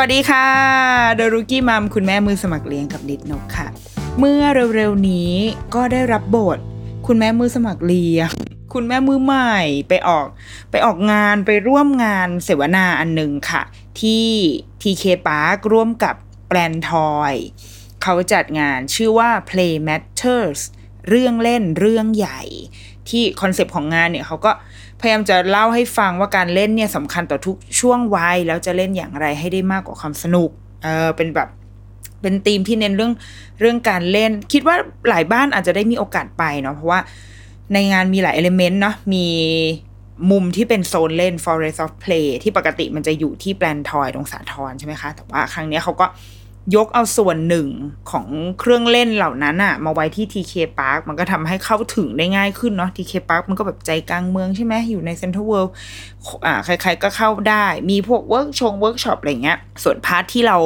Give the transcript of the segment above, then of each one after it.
วัสดีค่ะ The Rookie Mom คุณแม่มือสมัครเลี้ยงกับนิดนกค่ะ เมื่อเร็วๆนี้ก็ได้รับบท คุณแม่มือสมัครเลี้ยงคุณแม่มือใหม่ไปออกไปออกงานไปร่วมงานเสวนาอันหนึ่งค่ะ ที่ TK Park ร่วมกับ PlanToys เขาจัดงานชื่อว่า Play Matters เรื่องเล่นเรื่องใหญ่ ที่คอนเซปต์ของงานเนี่ยเขาก็ พยายามจะเล่าให้ฟังว่าการเล่นเนี่ยสำคัญต่อทุกช่วงวัยแล้วจะเล่นอย่างไรให้ได้มากกว่าความสนุกเออเป็นแบบเป็นธีมที่เน้นเรื่องเรื่องการเล่น คิดว่าหลายบ้านอาจจะได้มีโอกาสไปเนาะเพราะว่าในงานมีหลายเอลิเมนต์เนาะมีมุมที่เป็นโซนเล่น forest of play ที่ปกติมันจะอยู่ที่แปลนทอยตรงสาทรใช่ไหมคะ แต่ว่าครั้งนี้เขาก็ ยกเอาส่วนหนึ่งของเครื่องเล่นเหล่านั้นอะมาไว้ที่ TK Park มันก็ทำให้เข้าถึงได้ง่ายขึ้นเนาะ TK Park มันก็แบบใจกลางเมืองใช่ไหมอยู่ใน Central World อ่าใครๆก็เข้าได้ มีพวกเวิร์กชงเวิร์กช็อปอะไรเงี้ย ส่วน part ที่เรา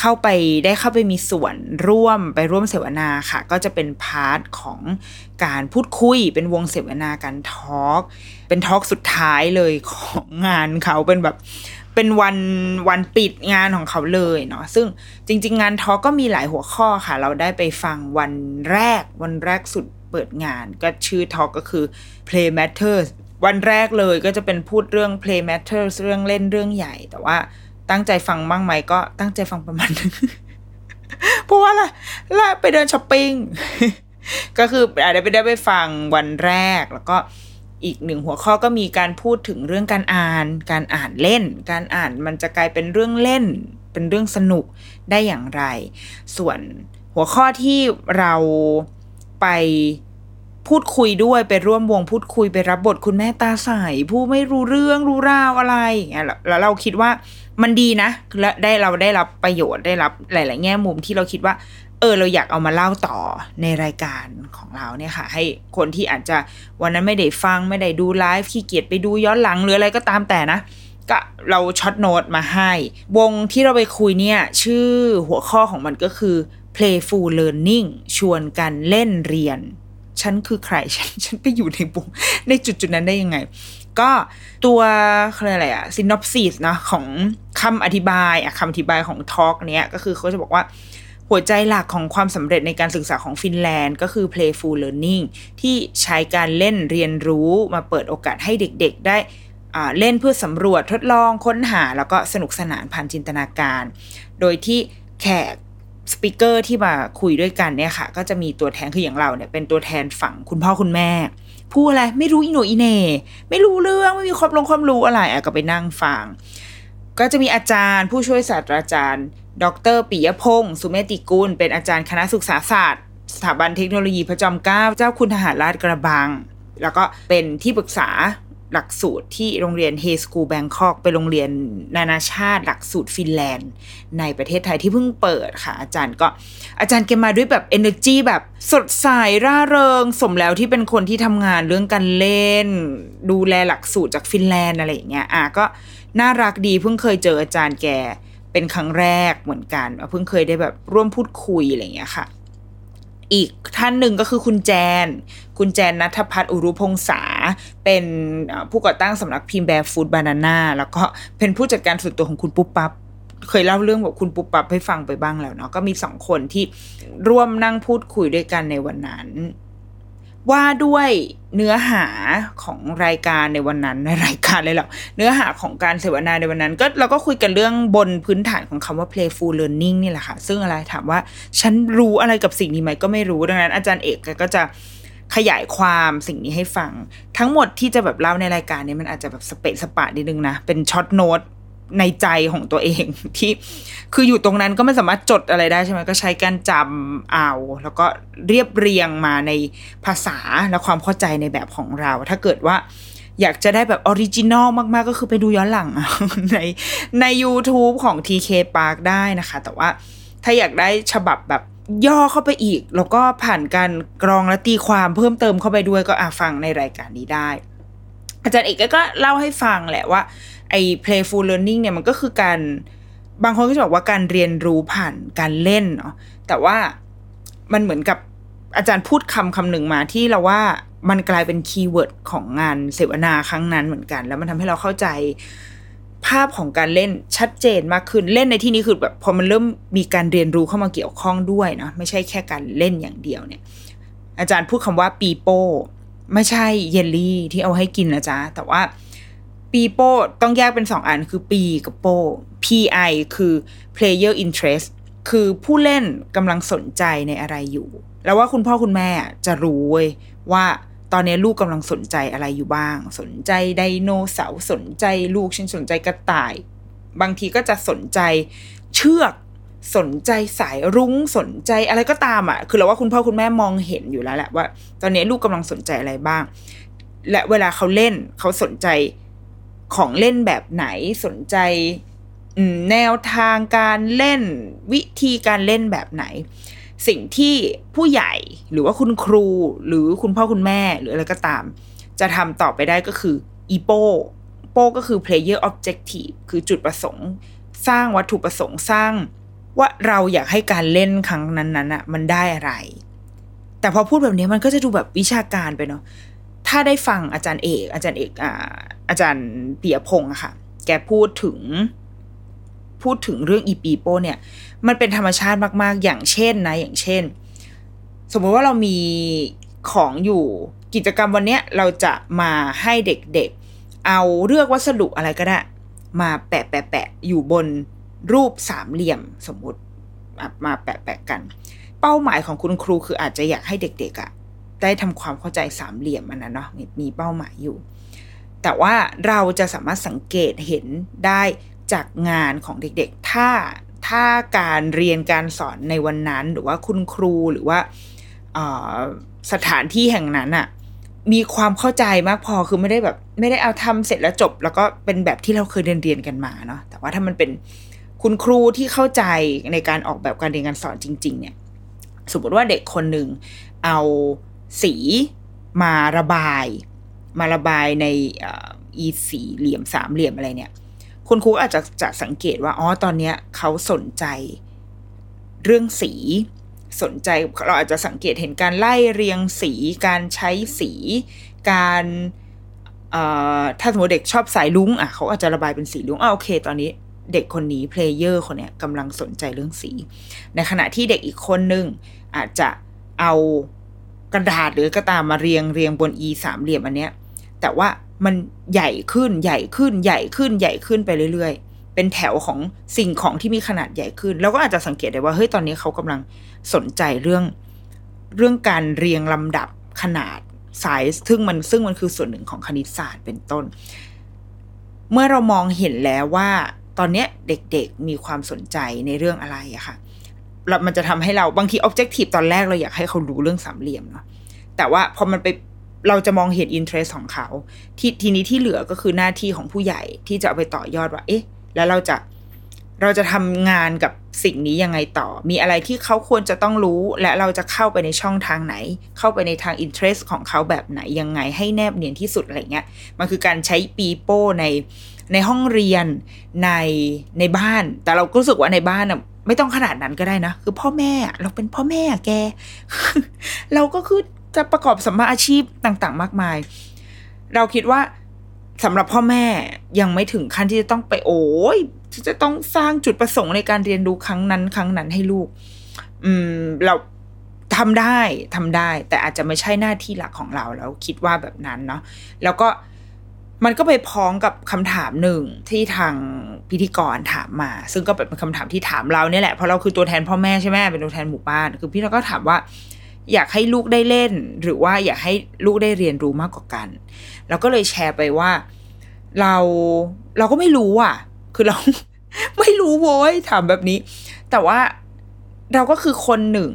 เข้าไปได้เข้าไปมีส่วนร่วมไปร่วมเสวนาค่ะ ก็จะเป็น part ของการพูดคุยเป็นวงเสวนาการ talk เป็น talk สุดท้ายเลยของงานเขาเป็นแบบ เป็นวันวันปิดงานของเขาเลยเนาะซึ่งจริง ๆ งานทอก็มีหลายหัวข้อค่ะ เราได้ไปฟังวันแรก วันแรกสุดเปิดงาน ก็ชื่อทอก็คือ Play Matters วันแรกเลยก็จะเป็นพูดเรื่อง Play Matters เรื่องเล่นเรื่องใหญ่ แต่ว่าตั้งใจฟังบ้างไหมก็ตั้งใจฟังประมาณนึงเพราะว่าอะไรล่ะไปเดินช้อปปิ้งก็คืออาจจะไปได้ไปฟังวันแรกแล้วก็ อีกหนึ่งหัวข้อก็มีการพูดถึงเรื่องการอ่าน การอ่านเล่น การอ่านมันจะกลายเป็นเรื่องเล่น เป็นเรื่องสนุกได้อย่างไร ส่วนหัวข้อที่เราไปพูดคุยด้วยไปร่วมวงพูดคุยไปรับบทคุณแม่ตาใสผู้ไม่รู้เรื่องรู้ราวอะไรอย่างเงี้ยแล้วแล้วเราคิดว่ามันดีนะและได้เราได้รับประโยชน์ได้รับหลาย ๆ แง่มุมที่เราคิดว่า เออเราอยากเอามาเล่าต่อในรายการของเราเนี่ยค่ะ ให้คนที่อาจจะวันนั้นไม่ได้ฟังไม่ได้ดูไลฟ์ขี้เกียจไปดูย้อนหลังหรืออะไรก็ตามแต่นะก็เราช็อตโน้ตมาให้ วงที่เราไปคุยเนี่ย ชื่อหัวข้อของมันก็คือ playful learning ชวนกันเล่นเรียน ฉันคือใคร ฉันฉันไปอยู่ในวงในจุดจุดนั้นได้ยังไง ก็ตัวอะไรอะ synopsis นะของคำอธิบายอะคำอธิบายของทอล์กเนี้ยก็คือเขาจะบอกว่า หัวใจหลักของความสำเร็จในการศึกษาของฟินแลนด์ก็คือ playful learning ที่ใช้การเล่นเรียนรู้มาเปิดโอกาสให้เด็กๆ ได้เล่นเพื่อสำรวจทดลองค้นหา แล้วก็สนุกสนานผ่านจินตนาการ โดยที่แขก speaker ที่มาคุยด้วยกันเนี่ยค่ะ ก็จะมีตัวแทนคืออย่างเราเนี่ยเป็นตัวแทนฝั่งคุณพ่อคุณแม่พูดอะไรไม่รู้อีโนอีเน่ไม่รู้เรื่องไม่มีความลงความรู้อะไรอะก็ไปนั่งฟัง ก็จะมีอาจารย์ผู้ช่วยศาสตราจารย์ ดร.ปิยพงศ์สุเมติกุล เป็นอาจารย์คณะศึกษาศาสตร์ สถาบันเทคโนโลยีพระจอมเกล้าเจ้าคุณทหารลาดกระบัง แล้วก็เป็นที่ปรึกษาหลักสูตรที่โรงเรียน HEI Schools Bangkok เป็นโรงเรียนนานาชาติ หลักสูตรฟินแลนด์ ในประเทศไทยที่เพิ่งเปิดค่ะ อาจารย์ก็อาจารย์แกมาด้วยแบบ energy แบบสดใสร่าเริง สมแล้วที่เป็นคนที่ทำงานเรื่องการเล่น ดูแลหลักสูตรจากฟินแลนด์อะไรอย่างเงี้ยอะก็น่ารักดีเพิ่งเคยเจออาจารย์แก เป็นครั้งแรกเหมือนกันเพิ่งเคยได้แบบร่วมพูดคุยอะไรอย่างเงี้ยค่ะ อีกท่านหนึ่งก็คือคุณแจน คุณแจนนัทพัฒน์อุรุพงษา เป็นผู้ก่อตั้งสำนักพิมพ์แบร์ฟูดบานาน่าแล้วก็เป็นผู้จัดการส่วนตัวของคุณปุ๊บปั๊บเคยเล่าเรื่องแบบคุณปุ๊บปั๊บให้ฟังไปบ้างแล้วเนาะก็มีสองคนที่ร่วมนั่งพูดคุยด้วยกันในวันนั้น ว่าด้วยเนื้อหาของรายการในวันนั้นในรายการเลยหรอเนื้อหาของการเสวนาในวันนั้น ก็เราก็คุยกันเรื่องบนพื้นฐานของคำว่า playful learning นี่แหละค่ะ ซึ่งอะไรถามว่าฉันรู้อะไรกับสิ่งนี้ไหมก็ไม่รู้ดังนั้น อาจารย์เอกก็จะขยายความสิ่งนี้ให้ฟัง ทั้งหมดที่จะแบบเล่าในรายการนี้มันอาจจะแบบสเปะสปะนิดนึงนะ เป็น short note ในใจของตัวเองที่คืออยู่ตรงนั้นก็ไม่สามารถจดอะไรได้ใช่ไหมก็ใช้การจำเอา แล้วก็เรียบเรียงมาในภาษาและความเข้าใจในแบบของเรา ถ้าเกิดว่าอยากจะได้แบบ original มากๆ ก็คือไปดูย้อนหลังในใน YouTube ของ TK Park ได้นะคะ แต่ว่าถ้าอยากได้ฉบับแบบย่อเข้าไปอีก แล้วก็ผ่านการกรองและตีความเพิ่มเติมเข้าไปด้วยก็อะฟังในรายการนี้ได้ อาจารย์เอกก็เล่าให้ฟังแหละว่า ไอ้ playful learning เนี่ยมันก็คือการบางคนก็จะบอกว่าการเรียนรู้ผ่านการเล่นเนาะแต่ว่ามันเหมือนกับอาจารย์พูดคำคำหนึ่งมาที่เราว่ามันกลายเป็นคีย์เวิร์ดของงานเสวนาครั้งนั้นเหมือนกัน แล้วมันทำให้เราเข้าใจภาพของการเล่นชัดเจนมากขึ้นเล่นในที่นี้คือแบบพอมันเริ่มมีการเรียนรู้เข้ามาเกี่ยวข้องด้วยนะไม่ใช่แค่การเล่นอย่างเดียวเนี่ย อาจารย์พูดคำว่าปีโป้ไม่ใช่เยลลี่ที่เอาให้กินนะจ๊ะแต่ว่า ปีโป้ต้องแยกเป็นสองอันคือปีกับโป้ PI คือ player interest คือผู้เล่นกำลังสนใจในอะไรอยู่ แล้วว่าคุณพ่อคุณแม่จะรู้เว้ยว่าตอนนี้ลูกกำลังสนใจอะไรอยู่บ้าง สนใจไดโนเสาร์สนใจลูกฉันสนใจกระต่าย บางทีก็จะสนใจเชือกสนใจสายรุ้งสนใจอะไรก็ตามอะ คือเราว่าคุณพ่อคุณแม่มองเห็นอยู่แล้วแหละว่า ตอนนี้ลูกกำลังสนใจอะไรบ้าง และเวลาเขาเล่นเขาสนใจ ของเล่นแบบไหนสนใจแนวทางการเล่นวิธีการเล่นแบบไหน สิ่งที่ผู้ใหญ่หรือว่าคุณครูหรือคุณพ่อคุณแม่หรืออะไรก็ตาม จะทำต่อไปได้ก็คืออีโปโปก็คือ player objective คือจุดประสงค์ สร้างวัตถุประสงค์สร้าง ว่าเราอยากให้การเล่นครั้งนั้นๆอะมันได้อะไร แต่พอพูดแบบนี้มันก็จะดูแบบวิชาการไปเนาะ ถ้าได้ฟังอาจารย์เอก อาจารย์เอกอ่าอาจารย์เปียพงศ์ค่ะ แกพูดถึง พูดถึงเรื่องอีปีโป้เนี่ย มันเป็นธรรมชาติมาก ๆ อย่างเช่นนะ อย่างเช่น สมมติว่าเรามีของอยู่กิจกรรมวันเนี้ยเราจะมาให้เด็กๆ เอาเลือกวัสดุอะไรก็ได้ มาแปะแปะแปะอยู่บนรูปสามเหลี่ยมสมมติมาแปะแปะกัน เป้าหมายของคุณครูคืออาจจะอยากให้เด็กๆอะ่ะ ได้ทำความเข้าใจสามเหลี่ยมมันนะเนาะมีเป้าหมายอยู่ แต่ว่าเราจะสามารถสังเกตเห็นได้จากงานของเด็กๆ ถ้าถ้าการเรียนการสอนในวันนั้น หรือว่าคุณครูหรือว่าสถานที่แห่งนั้นอะมีความเข้าใจมากพอคือไม่ได้แบบ ไม่ได้เอาทำเสร็จแล้วจบ แล้วก็เป็นแบบที่เราเคยเรียนเรียนกันมาเนาะแต่ว่าถ้ามันเป็นคุณครูที่เข้าใจในการออกแบบการเรียนการสอนจริง ๆ เนี่ย สมมติว่าเด็กคนหนึ่งเอา สีมาระบาย มาระบายในอีสีเหลี่ยมสามเหลี่ยมอะไรเนี่ย คุณครูอาจจะจะสังเกตว่าอ๋อตอนเนี้ยเขาสนใจเรื่องสีสนใจเราอาจจะสังเกตเห็นการไล่เรียงสีการใช้สี การถ้าสมมติเด็กชอบสายรุ้งอะเขาอาจจะระบายเป็นสีรุ้งอะโอเค ตอนนี้เด็กคนนี้ player คนเนี้ยกำลังสนใจเรื่องสี ในขณะที่เด็กอีกคนนึงอาจจะเอา กระดาษหรือกระตามาเรียงเรียงบน e สามเหลี่ยมอันเนี้ย แต่ว่ามันใหญ่ขึ้นใหญ่ขึ้นใหญ่ขึ้นใหญ่ขึ้นไปเรื่อย ๆ เป็นแถวของสิ่งของที่มีขนาดใหญ่ขึ้น แล้วก็อาจจะสังเกตได้ว่าเฮ้ยตอนนี้เขากำลังสนใจเรื่องเรื่องการเรียงลำดับขนาดไซส์ซึ่งมันซึ่งมันคือส่วนหนึ่งของคณิตศาสตร์เป็นต้น เมื่อเรามองเห็นแล้วว่า ตอนนี้เด็กๆมีความสนใจในเรื่องอะไรอะค่ะ มันจะทำให้เราบางที objective ตอนแรกเราอยากให้เขารู้เรื่องสามเหลี่ยมเนาะแต่ว่าพอมันไปเราจะมองเห็น interest ของเขาททีนี้ที่เหลือก็คือหน้าที่ของผู้ใหญ่ที่จะเอาไปต่อยอดว่า เอ๊ะ แล้วเราจะเราจะทำงานกับสิ่งนี้ยังไงต่อ มีอะไรที่เขาควรจะต้องรู้ และเราจะเข้าไปในช่องทางไหน เข้าไปในทางอินเทรสของเขาแบบไหนยังไงให้แนบเนียนที่สุดอะไรเงี้ย มันคือการใช้ปีโป้ใน ในห้องเรียนในในบ้าน แต่เราก็รู้สึกว่าในบ้านอะไม่ต้องขนาดนั้นก็ได้นะ คือพ่อแม่อะเราเป็นพ่อแม่แก เราก็คือจะประกอบสัมมาอาชีพต่าง ๆ มากมาย เราคิดว่าสำหรับพ่อแม่ยังไม่ถึงขั้นที่จะต้องไปโอ้ยจะต้องสร้างจุดประสงค์ในการเรียนรู้ครั้งนั้น ครั้งนั้นให้ลูก อืม เราทำได้ทำได้ แต่อาจจะไม่ใช่หน้าที่หลักของเราแล้วคิดว่าแบบนั้นเนาะแล้วก็ มันก็ไปพ้องกับคำถามหนึ่งที่ทางพิธีกรถามมา ซึ่งก็เป็นคำถามที่ถามเราเนี่ยแหละเพราะเราคือตัวแทนพ่อแม่ใช่ไหมเป็นตัวแทนหมู่บ้าน คือพี่เราก็ถามว่า อยากให้ลูกได้เล่น หรือว่าอยากให้ลูกได้เรียนรู้มากกว่ากันเราก็เลยแชร์ไปว่า เราเราก็ไม่รู้อะ คือเรา ไม่รู้โว้ยถามแบบนี้ แต่ว่าเราก็คือคนหนึ่ง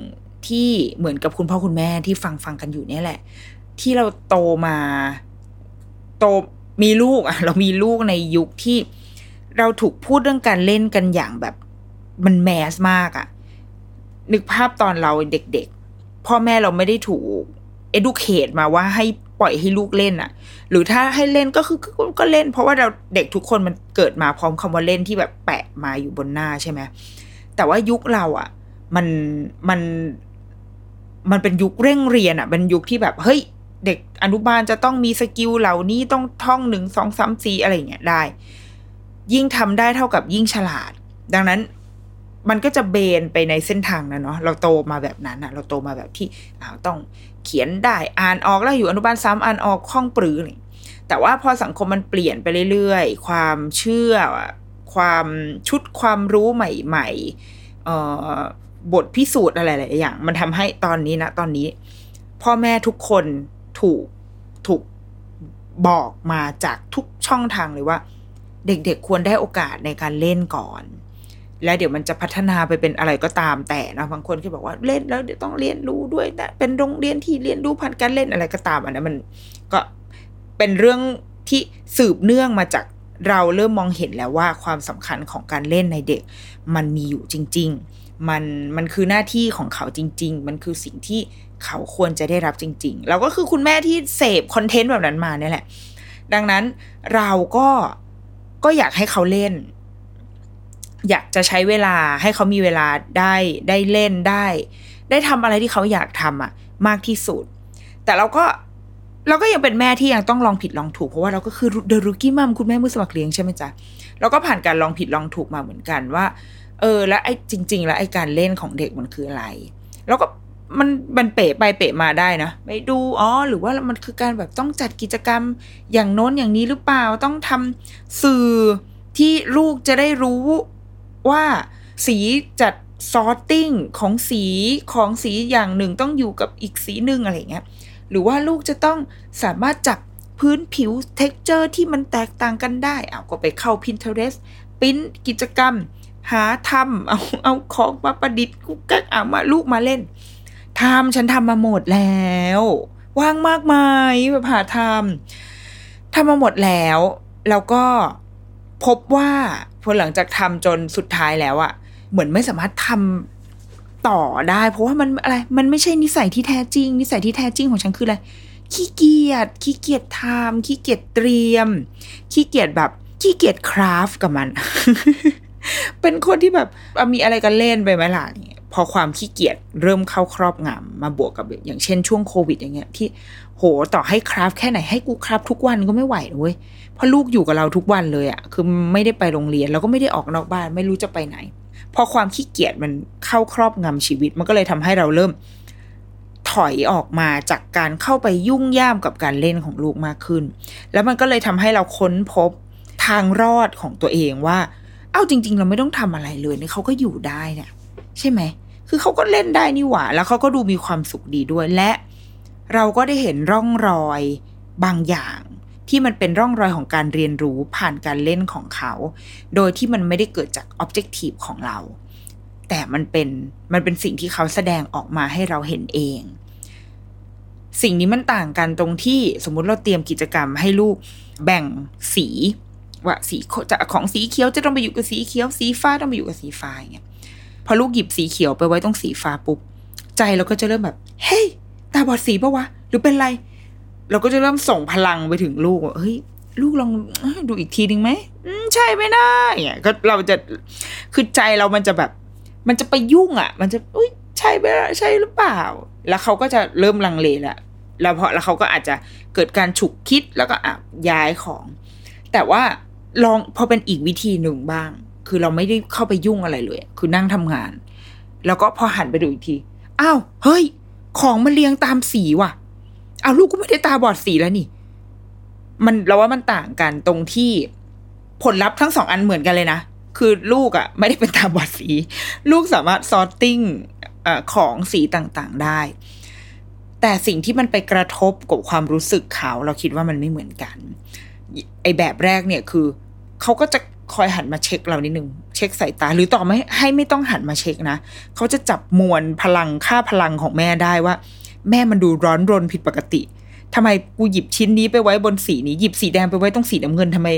ที่เหมือนกับคุณพ่อคุณแม่ที่ฟังฟังกันอยู่เนี่ยแหละ ที่เราโตมาโต มีลูกอะเรามีลูกในยุคที่เราถูกพูดเรื่องการเล่นกันอย่างแบบมันแมสมากอะ นึกภาพตอนเราเด็กๆ พ่อแม่เราไม่ได้ถูก educate มาว่าให้ปล่อยให้ลูกเล่นอะ หรือถ้าให้เล่นก็คือก็ก็เล่น เพราะว่าเราเด็กทุกคนมันเกิดมาพร้อมคำว่าเล่นที่แบบแปะมาอยู่บนหน้าใช่ไหมแต่ว่ายุคเราอะ มันมันมันเป็นยุคเร่งเรียนอะเป็นยุคที่แบบเฮ้ย เด็กอนุบาลจะต้องมีสกิลเหล่านี้ต้องท่องหนึ่งสองสามสี่อะไรเงี้ยได้ ยิ่งทำได้เท่ากับยิ่งฉลาด ดังนั้นมันก็จะเบนไปในเส้นทางนะเนาะเราโตมาแบบนั้นอะเราโตมาแบบที่อ้าวต้องเขียนได้อ่านออกแล้วอยู่อนุบาลสามอ่านออกคล่องปรือนี่แต่ว่าพอสังคมมันเปลี่ยนไปเรื่อยๆ ความเชื่อ ความชุดความรู้ใหม่ๆออบทพิสูจน์อะไรหลายอย่าง มันทำให้ตอนนี้นะตอนนี้ พ่อแม่ทุกคน ถูกถูกบอกมาจากทุกช่องทางเลยว่า เด็กๆควรได้โอกาสในการเล่นก่อน แล้วเดี๋ยวมันจะพัฒนาไปเป็นอะไรก็ตามแต่นะบางคนก็บอกว่าเล่นแล้วเดี๋ยวต้องเรียนรู้ด้วยนะเป็นโรงเรียนที่เรียนรู้ผ่านการเล่นอะไรก็ตามอันนั้นมันก็เป็นเรื่องที่สืบเนื่องมาจากเราเริ่มมองเห็นแล้วว่าความสำคัญของการเล่นในเด็ก มันมีอยู่จริง ๆ มันมันคือหน้าที่ของเขาจริง ๆ มันคือสิ่งที่ เขาควรจะได้รับจริง ๆ เราก็คือคุณแม่ที่เสพคอนเทนต์แบบนั้นมาเนี่ยแหละ ดังนั้นเราก็ก็อยากให้เขาเล่น อยากจะใช้เวลาให้เขามีเวลาได้ได้เล่นได้ ได้ทำอะไรที่เขาอยากทำอะมากที่สุด แต่เราก็เราก็ยังเป็นแม่ที่ยังต้องลองผิดลองถูก เพราะว่าเราก็คือเดรุกี้มัมคุณแม่มือสมัครเลี้ยงใช่ไหมจ๊ะเราก็ผ่านการลองผิดลองถูกมาเหมือนกันว่า เออ แล้วไอ้จริง ๆ แล้วไอ้การเล่นของเด็กมันคืออะไร แล้วก็ มันมันเปะไปเปะมาได้นะไปดูอ๋อหรือว่ามันคือการแบบต้องจัดกิจกรรมอย่างโน้นอย่างนี้หรือเปล่าต้องทำสื่อที่ลูกจะได้รู้ว่าสีจัด sorting ของสีของสีอย่างหนึ่งต้องอยู่กับอีกสีหนึ่งอะไรเงี้ยหรือว่าลูกจะต้องสามารถจับพื้นผิว texture ที่มันแตกต่างกันได้เอาก็ไปเข้า Pinterest ปิ้นกิจกรรม หาทำเอาเอาของมาประดิษฐ์กุ๊กกักเอามาลูกมาเล่น ทำฉันทำมาหมดแล้ว ว่างมากมายแบบหาทำทำมาหมดแล้ว แล้วก็พบว่าพอหลังจากทำจนสุดท้ายแล้วอะเหมือนไม่สามารถทำต่อได้ เพราะว่ามันอะไร มันไม่ใช่นิสัยที่แท้จริง นิสัยที่แท้จริงของฉันคืออะไรขี้เกียจขี้เกียจทำขี้เกียจเตรียม ขี้เกียจแบบขี้เกียจคราฟกับมัน เป็นคนที่แบบมีอะไรกันเล่นไปไหมล่ะ พอความขี้เกียจเริ่มเข้าครอบงำมาบวกกับอย่างเช่นช่วงโควิด อย่างเงี้ยที่โหต่อให้คราฟแค่ไหนให้กูคราฟทุกวันก็ไม่ไหวเว้ยเพราะลูกอยู่กับเราทุกวันเลยอะคือไม่ได้ไปโรงเรียนแล้วก็ไม่ได้ออกนอกบ้านไม่รู้จะไปไหน พอความขี้เกียจมันเข้าครอบงำชีวิต มันก็เลยทำให้เราเริ่มถอยออกมาจากการเข้าไปยุ่งย่ามกับการเล่นของลูกมากขึ้น แล้วมันก็เลยทำให้เราค้นพบทางรอดของตัวเองว่า เอ้าจริง ๆ เราไม่ต้องทำอะไรเลยนี่เขาก็อยู่ได้เนี่ยใช่ไหม คือเขาก็เล่นได้นี่หว่าแล้วเขาก็ดูมีความสุขดีด้วยและ เราก็ได้เห็นร่องรอยบางอย่างที่มันเป็นร่องรอยของการเรียนรู้ผ่านการเล่นของเขา โดยที่มันไม่ได้เกิดจาก objective ของเรา แต่มันเป็นมันเป็นสิ่งที่เขาแสดงออกมาให้เราเห็นเอง สิ่งนี้มันต่างกันตรงที่สมมุติเราเตรียมกิจกรรมให้ลูกแบ่งสีว่าสีจะของสีเขียวจะต้องไปอยู่กับสีเขียวสีฟ้าต้องไปอยู่กับสีฟ้าอย่างเงี้ย พอลูกหยิบสีเขียวไปไว้ตรงสีฟ้าปุ๊บใจเราก็จะเริ่มแบบ เฮ้ย ตาบอดสีปะวะ หรือเป็นไร เราก็จะเริ่มส่งพลังไปถึงลูกว่าเฮ้ย ลูกลองดูอีกทีหนึ่งไหมอืมใช่ไม่ได้เนี่ยก็เราจะคือใจเรามันจะแบบ มันจะไปยุ่งอะ มันจะอุ้ยใช่ไหมใช่หรือเปล่า แล้วเขาก็จะเริ่มลังเลแหละแล้วพอแล้วเขาก็อาจจะเกิดการฉุกคิดแล้วก็อะย้ายของ แต่ว่าลองพอเป็นอีกวิธีหนึ่งบ้าง คือเราไม่ได้เข้าไปยุ่งอะไรเลย คือนั่งทำงาน แล้วก็พอหันไปดูอีกทีอ้าวเฮ้ย ของมันเรียงตามสีว่ะอ้าวลูกก็ไม่ได้ตาบอดสีแล้วนี่ มันเราว่ามันต่างกันตรงที่ผลลัพธ์ทั้งสองอันเหมือนกันเลยนะ คือลูกอะ่ะ ไม่ได้เป็นตาบอดสี ลูกสามารถ sorting ของสีต่างๆได้ แต่สิ่งที่มันไปกระทบกับความรู้สึกเขา เราคิดว่ามันไม่เหมือนกัน ไอ้แบบแรกเนี่ยคือ เขาก็จะ คอยหันมาเช็คเรานิดนึง เช็คสายตา หรือต่อไม่ให้ไม่ต้องหันมาเช็คนะเขาจะจับมวลพลังค่าพลังของแม่ได้ว่า แม่มันดูร้อนรนผิดปกติทำไมกูหยิบชิ้นนี้ไปไว้บนสีนี้หยิบสีแดงไปไว้ตรงสีน้ำเงินทำไม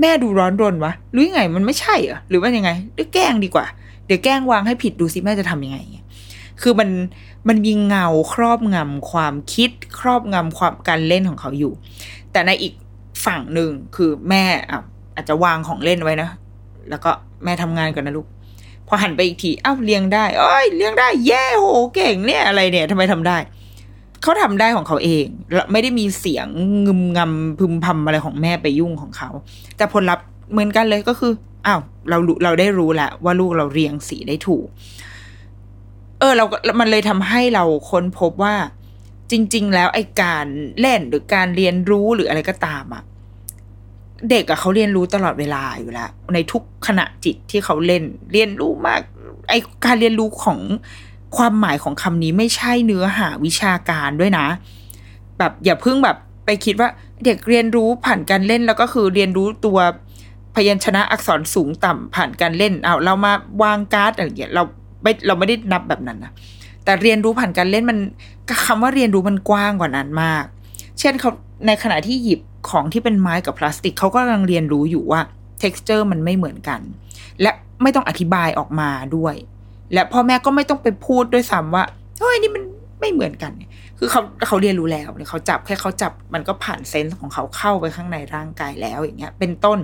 แม่ดูร้อนรนวะหรือยังไงมันไม่ใช่เหรอหรือว่ายังไงเดี๋ยวแกล้งดีกว่า เดี๋ยวแกล้งวางให้ผิดดูสิแม่จะทำยังไงคือมันมันมีเงาครอบงำความคิดครอบงำความการเล่นของเขาอยู่ แต่ในอีกฝั่งหนึ่งคือแม่อะ อาจจะวางของเล่นไว้นะ แล้วก็แม่ทำงานก่อนนะลูก พอหันไปอีกทีอ้าวเลี้ยงได้เอ้ยเลี้ยงได้ แย่โหเก่งเนี่ยอะไรเนี่ยทำไมทำได้ เขาทำได้ของเขาเองไม่ได้มีเสียงงึมงำพึมพำอะไรของแม่ไปยุ่งของเขา แต่ผลลัพธ์เหมือนกันเลยก็คืออ้าวเราเราได้รู้แล้วว่าลูกเราเรียงสีได้ถูก เออ เรา มันเลยทำให้เราค้นพบว่าจริง ๆ แล้วไอ้การเล่นหรือการเรียนรู้หรืออะไรก็ตามอะ เด็กอะเขาเรียนรู้ตลอดเวลาอยู่แล้ว ในทุกขณะจิตที่เขาเล่น เรียนรู้มาก ไอการเรียนรู้ของความหมายของคำนี้ไม่ใช่เนื้อหาวิชาการด้วยนะ แบบอย่าเพิ่งแบบไปคิดว่าเด็กเรียนรู้ผ่านการเล่นแล้วก็คือเรียนรู้ตัวพยัญชนะอักษรสูงต่ำผ่านการเล่นเอาเรามาวางการ์ดอะไรอย่างเงี้ยเราไม่เราไม่ได้นับแบบนั้นนะแต่เรียนรู้ผ่านการเล่นมันคำว่าเรียนรู้มันกว้างกว่านั้นมาก เช่นเขา ในขณะที่หยิบของที่เป็นไม้กับพลาสติกเขาก็กำลังเรียนรู้อยู่ว่า texture มันไม่เหมือนกัน และไม่ต้องอธิบายออกมาด้วย และพ่อแม่ก็ไม่ต้องไปพูดด้วยซ้ำว่าเฮ้ยนี่มันไม่เหมือนกัน คือเขาเขาเรียนรู้แล้วเนี่ยเขาจับแค่เขาจับมันก็ผ่านเซนส์ของเขาเข้าไปข้างในร่างกายแล้วอย่างเงี้ย เป็นต้น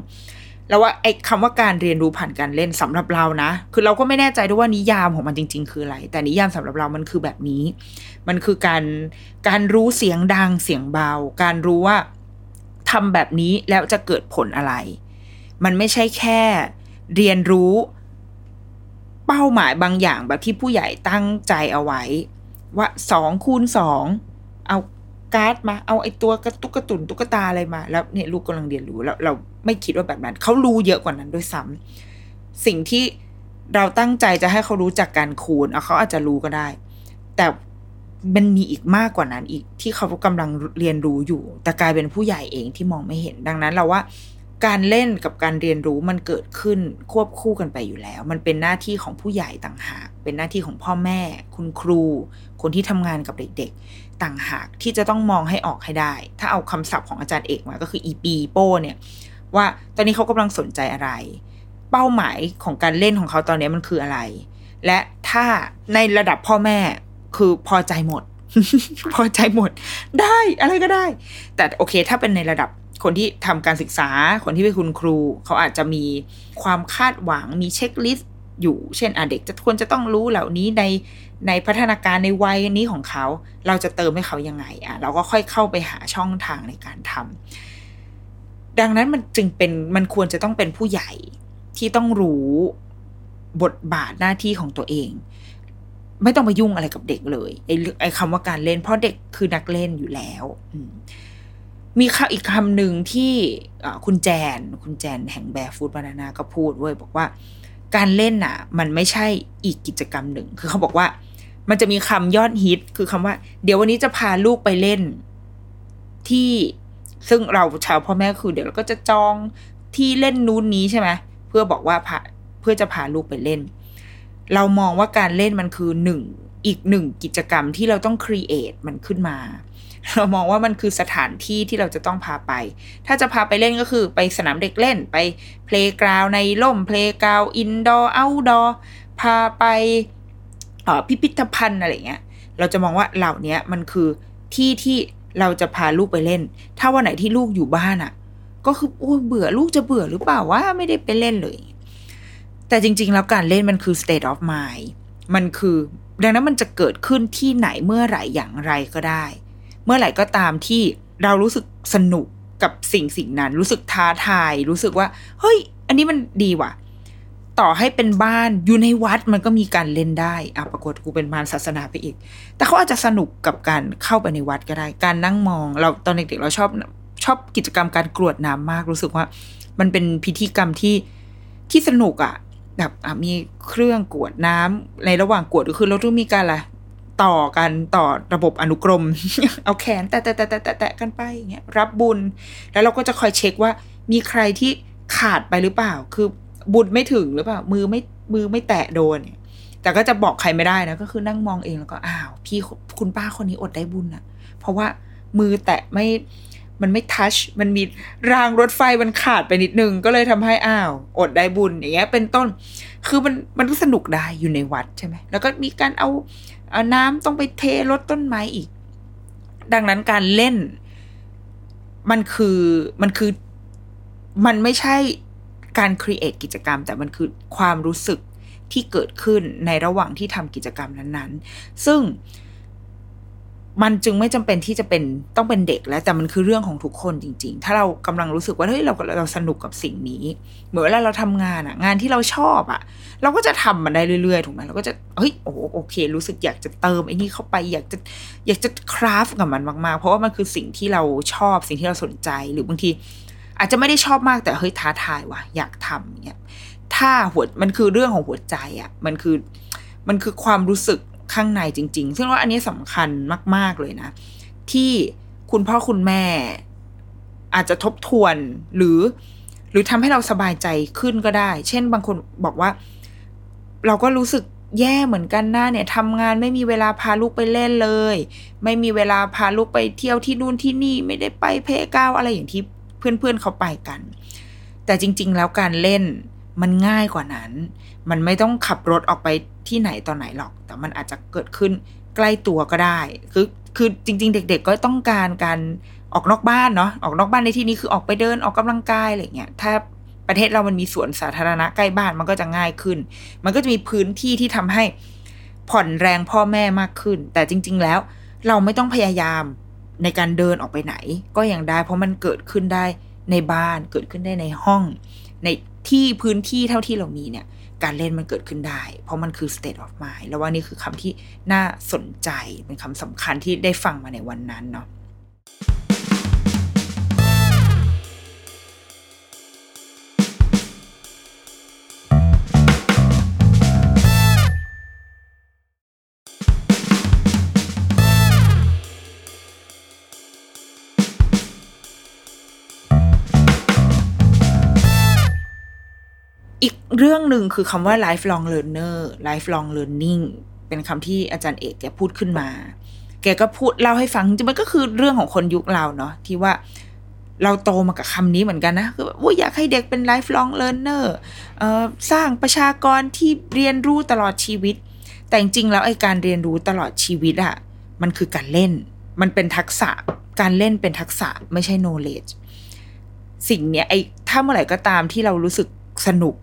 แล้วว่าไอ้คำว่าการเรียนรู้ผ่านการเล่นสำหรับเรานะ คือเราก็ไม่แน่ใจด้วยว่านิยามของมันจริง ๆ คืออะไร แต่นิยามสำหรับเรามันคือแบบนี้ มันคือการการรู้เสียงดังเสียงเบา การรู้ว่าทำแบบนี้แล้วจะเกิดผลอะไร มันไม่ใช่แค่เรียนรู้เป้าหมายบางอย่างแบบที่ผู้ใหญ่ตั้งใจเอาไว้ ว่าสองคูณสองเอา การ์ดมาเอาไอ้ตัวกระตุกกระตุนตุ๊กตาอะไรมา แล้วเนี่ยลูกกำลังเรียนรู้แล้วเราไม่คิดว่าแบบนั้น เขารู้เยอะกว่านั้นด้วยซ้ำสิ่งที่เราตั้งใจจะให้เขารู้จักการคูณเขาอาจจะรู้ก็ได้ แต่มันมีอีกมากกว่านั้นอีกที่เขากำลังเรียนรู้อยู่ แต่กลายเป็นผู้ใหญ่เองที่มองไม่เห็นดังนั้นเราว่าการเล่นกับการเรียนรู้มันเกิดขึ้นควบคู่กันไปอยู่แล้ว มันเป็นหน้าที่ของผู้ใหญ่ต่างหาก เป็นหน้าที่ของพ่อแม่ คุณครู คนที่ทำงานกับเด็ก ๆ ต่างหากที่จะต้องมองให้ออกให้ได้ ถ้าเอาคำศัพท์ของอาจารย์เอกมาก็คืออีปีโป้เนี่ย ว่าตอนนี้เขากำลังสนใจอะไร เป้าหมายของการเล่นของเขาตอนนี้มันคืออะไร และถ้าในระดับพ่อแม่คือพอใจหมด พอใจหมด ได้อะไรก็ได้ แต่โอเค ถ้าเป็นในระดับคนที่ทำการศึกษาคนที่เป็นคุณครู เขาอาจจะมีความคาดหวังมีเช็คลิสต์ อยู่ เช่นอะเด็กจะควรจะต้องรู้เหล่านี้ในในพัฒนาการในวัยนี้ของเขา เราจะเติมให้เขายังไงอะเราก็ค่อยเข้าไปหาช่องทางในการทำดังนั้นมันจึงเป็นมันควรจะต้องเป็นผู้ใหญ่ที่ต้องรู้บทบาทหน้าที่ของตัวเอง ไม่ต้องไปยุ่งอะไรกับเด็กเลยไอ้ไอ้คำว่าการเล่นเพราะเด็กคือนักเล่นอยู่แล้วมีคำอีกคำหนึ่งที่คุณแจน คุณแจนแห่งแบร์ฟูดบานานาก็พูดเว้ยบอกว่า การเล่นน่ะ มันไม่ใช่อีกกิจกรรมหนึ่ง คือเขาบอกว่า มันจะมีคำยอดฮิต คือคำว่า เดี๋ยววันนี้จะพาลูกไปเล่น ที่ซึ่งเราชาวพ่อแม่คือ เดี๋ยวเราก็จะจองที่เล่นนู้นนี้ใช่ไหมเพื่อบอกว่าพาเพื่อจะพาลูกไปเล่น เรามองว่าการเล่นมันคือหนึ่งอีกหนึ่งกิจกรรมที่เราต้อง create มันขึ้นมา เรามองว่ามันคือสถานที่ที่เราจะต้องพาไป ถ้าจะพาไปเล่นก็คือไปสนามเด็กเล่นไป playground ในร่ม playground indoor outdoor พาไปพิพิธภัณฑ์อะไรเงี้ย เราจะมองว่าเหล่านี้มันคือที่ที่เราจะพาลูกไปเล่น ถ้าวันไหนที่ลูกอยู่บ้านอะ่ะ ก็คือโอ้เบื่อลูกจะเบื่อหรือเปล่าว่าไม่ได้ไปเล่นเลย แต่จริง ๆ แล้วการเล่นมันคือ state of mind มันคือ ดังนั้นมันจะเกิดขึ้นที่ไหนเมื่อไหร่อย่างไรก็ได้ เมื่อไหร่ก็ตามที่เรารู้สึกสนุกกับสิ่งสิ่งนั้น รู้สึกท้าทาย รู้สึกว่า เฮ้ย อันนี้มันดีว่ะ ต่อให้เป็นบ้านอยู่ในวัดมันก็มีการเล่นได้อะปรากฏกูเป็นมารศาสนาไปอีก แต่เขาอาจจะสนุกกับการเข้าไปในวัดก็ได้ การนั่งมองเราตอนเด็กๆเราชอบชอบกิจกรรมการกรวดน้ำมากรู้สึกว่า มันเป็นพิธีกรรมที่ที่สนุกอะ่ะแบบมีเครื่องกวดน้ำในระหว่างกวดก็คือเราต้องมีการอะไร ต่อกันต่อระบบอนุกรม เอาแขนแตะแตะแตะแตะแตะกันไปอย่างเงี้ยรับบุญ แล้วเราก็จะคอยเช็คว่ามีใครที่ขาดไปหรือเปล่า คือบุญไม่ถึงหรือเปล่า มือไม่มือไม่แตะโดนเนี่ยแต่ก็จะบอกใครไม่ได้นะก็คือนั่งมองเองแล้วก็อ้าว พี่คุณป้าคนนี้อดได้บุญอะเพราะว่ามือแตะไม่มันไม่ทัช มันมีรางรถไฟมันขาดไปนิดนึง ก็เลยทำให้อ้าว อดได้บุญอย่างเงี้ย เป็นต้น คือมันมันก็สนุกได้อยู่ในวัดใช่ไหมแล้วก็มีการเอา เอาน้ำต้องไปเทรดต้นไม้อีก ดังนั้นการเล่น มันคือมันคือมันไม่ใช่การครีเอทกิจกรรม แต่มันคือความรู้สึกที่เกิดขึ้นในระหว่างที่ทำกิจกรรมนั้นๆ ซึ่ง มันจึงไม่จำเป็นที่จะเป็นต้องเป็นเด็กแล้วแต่มันคือเรื่องของทุกคนจริง ๆ ถ้าเรากำลังรู้สึกว่าเฮ้ยเราเราสนุกกับสิ่งนี้ เหมือนเวลาเราทำงานอะงานที่เราชอบอะเราก็จะทำมันได้เรื่อยๆถูกไหมเราก็จะเฮ้ยโอ้โอเค รู้สึกอยากจะเติมไอ้นี่เข้าไปอยากจะอยากจะคราฟกับมันมากๆ เพราะว่ามันคือสิ่งที่เราชอบสิ่งที่เราสนใจหรือบางที อาจจะไม่ได้ชอบมากแต่เฮ้ยท้าทายว่ะอยากทำเนี่ยถ้าหัวมันคือเรื่องของหัวใจอะมันคือมันคือความรู้สึก ข้างในจริง ๆ ซึ่งว่าอันนี้สำคัญมาก ๆเลยนะ ที่คุณพ่อคุณแม่อาจจะทบทวนหรือ หรือทำให้เราสบายใจขึ้นก็ได้ เช่นบางคนบอกว่า เราก็รู้สึกแย่เหมือนกันนะเนี่ยทำงานไม่มีเวลาพาลูกไปเล่นเลย ไม่มีเวลาพาลูกไปเที่ยวที่นู่นที่นี่ไม่ได้ไปเพก้าวอะไรอย่างที่เพื่อนๆเขาไปกัน แต่จริง ๆ แล้วการเล่นมันง่ายกว่านั้น มันไม่ต้องขับรถออกไป ที่ไหนตอนไหนหรอก แต่มันอาจจะเกิดขึ้นใกล้ตัวก็ได้ คือคือจริง ๆ เด็ก ๆ ก็ต้องการการออกนอกบ้านเนาะออกนอกบ้านในที่นี้คือออกไปเดินออกกำลังกายอะไรเงี้ยถ้าประเทศเรามันมีสวนสาธารณะใกล้บ้านมันก็จะง่ายขึ้น มันก็จะมีพื้นที่ที่ทำให้ผ่อนแรงพ่อแม่มากขึ้น แต่จริง ๆ แล้วเราไม่ต้องพยายามในการเดินออกไปไหน ก็ยังได้ เพราะมันเกิดขึ้นได้ในบ้านเกิดขึ้นได้ในห้อง ในที่พื้นที่เท่าที่เรามีเนี่ย การเล่นมันเกิดขึ้นได้ เพราะมันคือ state of mind แล้วว่านี่คือคำที่น่าสนใจเป็นคำสำคัญที่ได้ฟังมาในวันนั้นเนาะ รื่องหนึ่งคือคำว่า lifelong learner lifelong learning เป็นคำที่อาจารย์เอกแกพูดขึ้นมา แกก็พูดเล่าให้ฟังจริงมันก็คือเรื่องของคนยุคเราเนาะที่ว่าเราโตมากับคำนี้เหมือนกันนะคือว่าอยากให้เด็กเป็น lifelong learner สร้างประชากรที่เรียนรู้ตลอดชีวิต แต่จริงๆแล้วไอ้การเรียนรู้ตลอดชีวิตอะมันคือการเล่น มันเป็นทักษะการเล่นเป็นทักษะไม่ใช่ knowledge สิ่งเนี้ยไอ้ถ้าเมื่อไหร่ก็ตามที่เรารู้สึกสนุก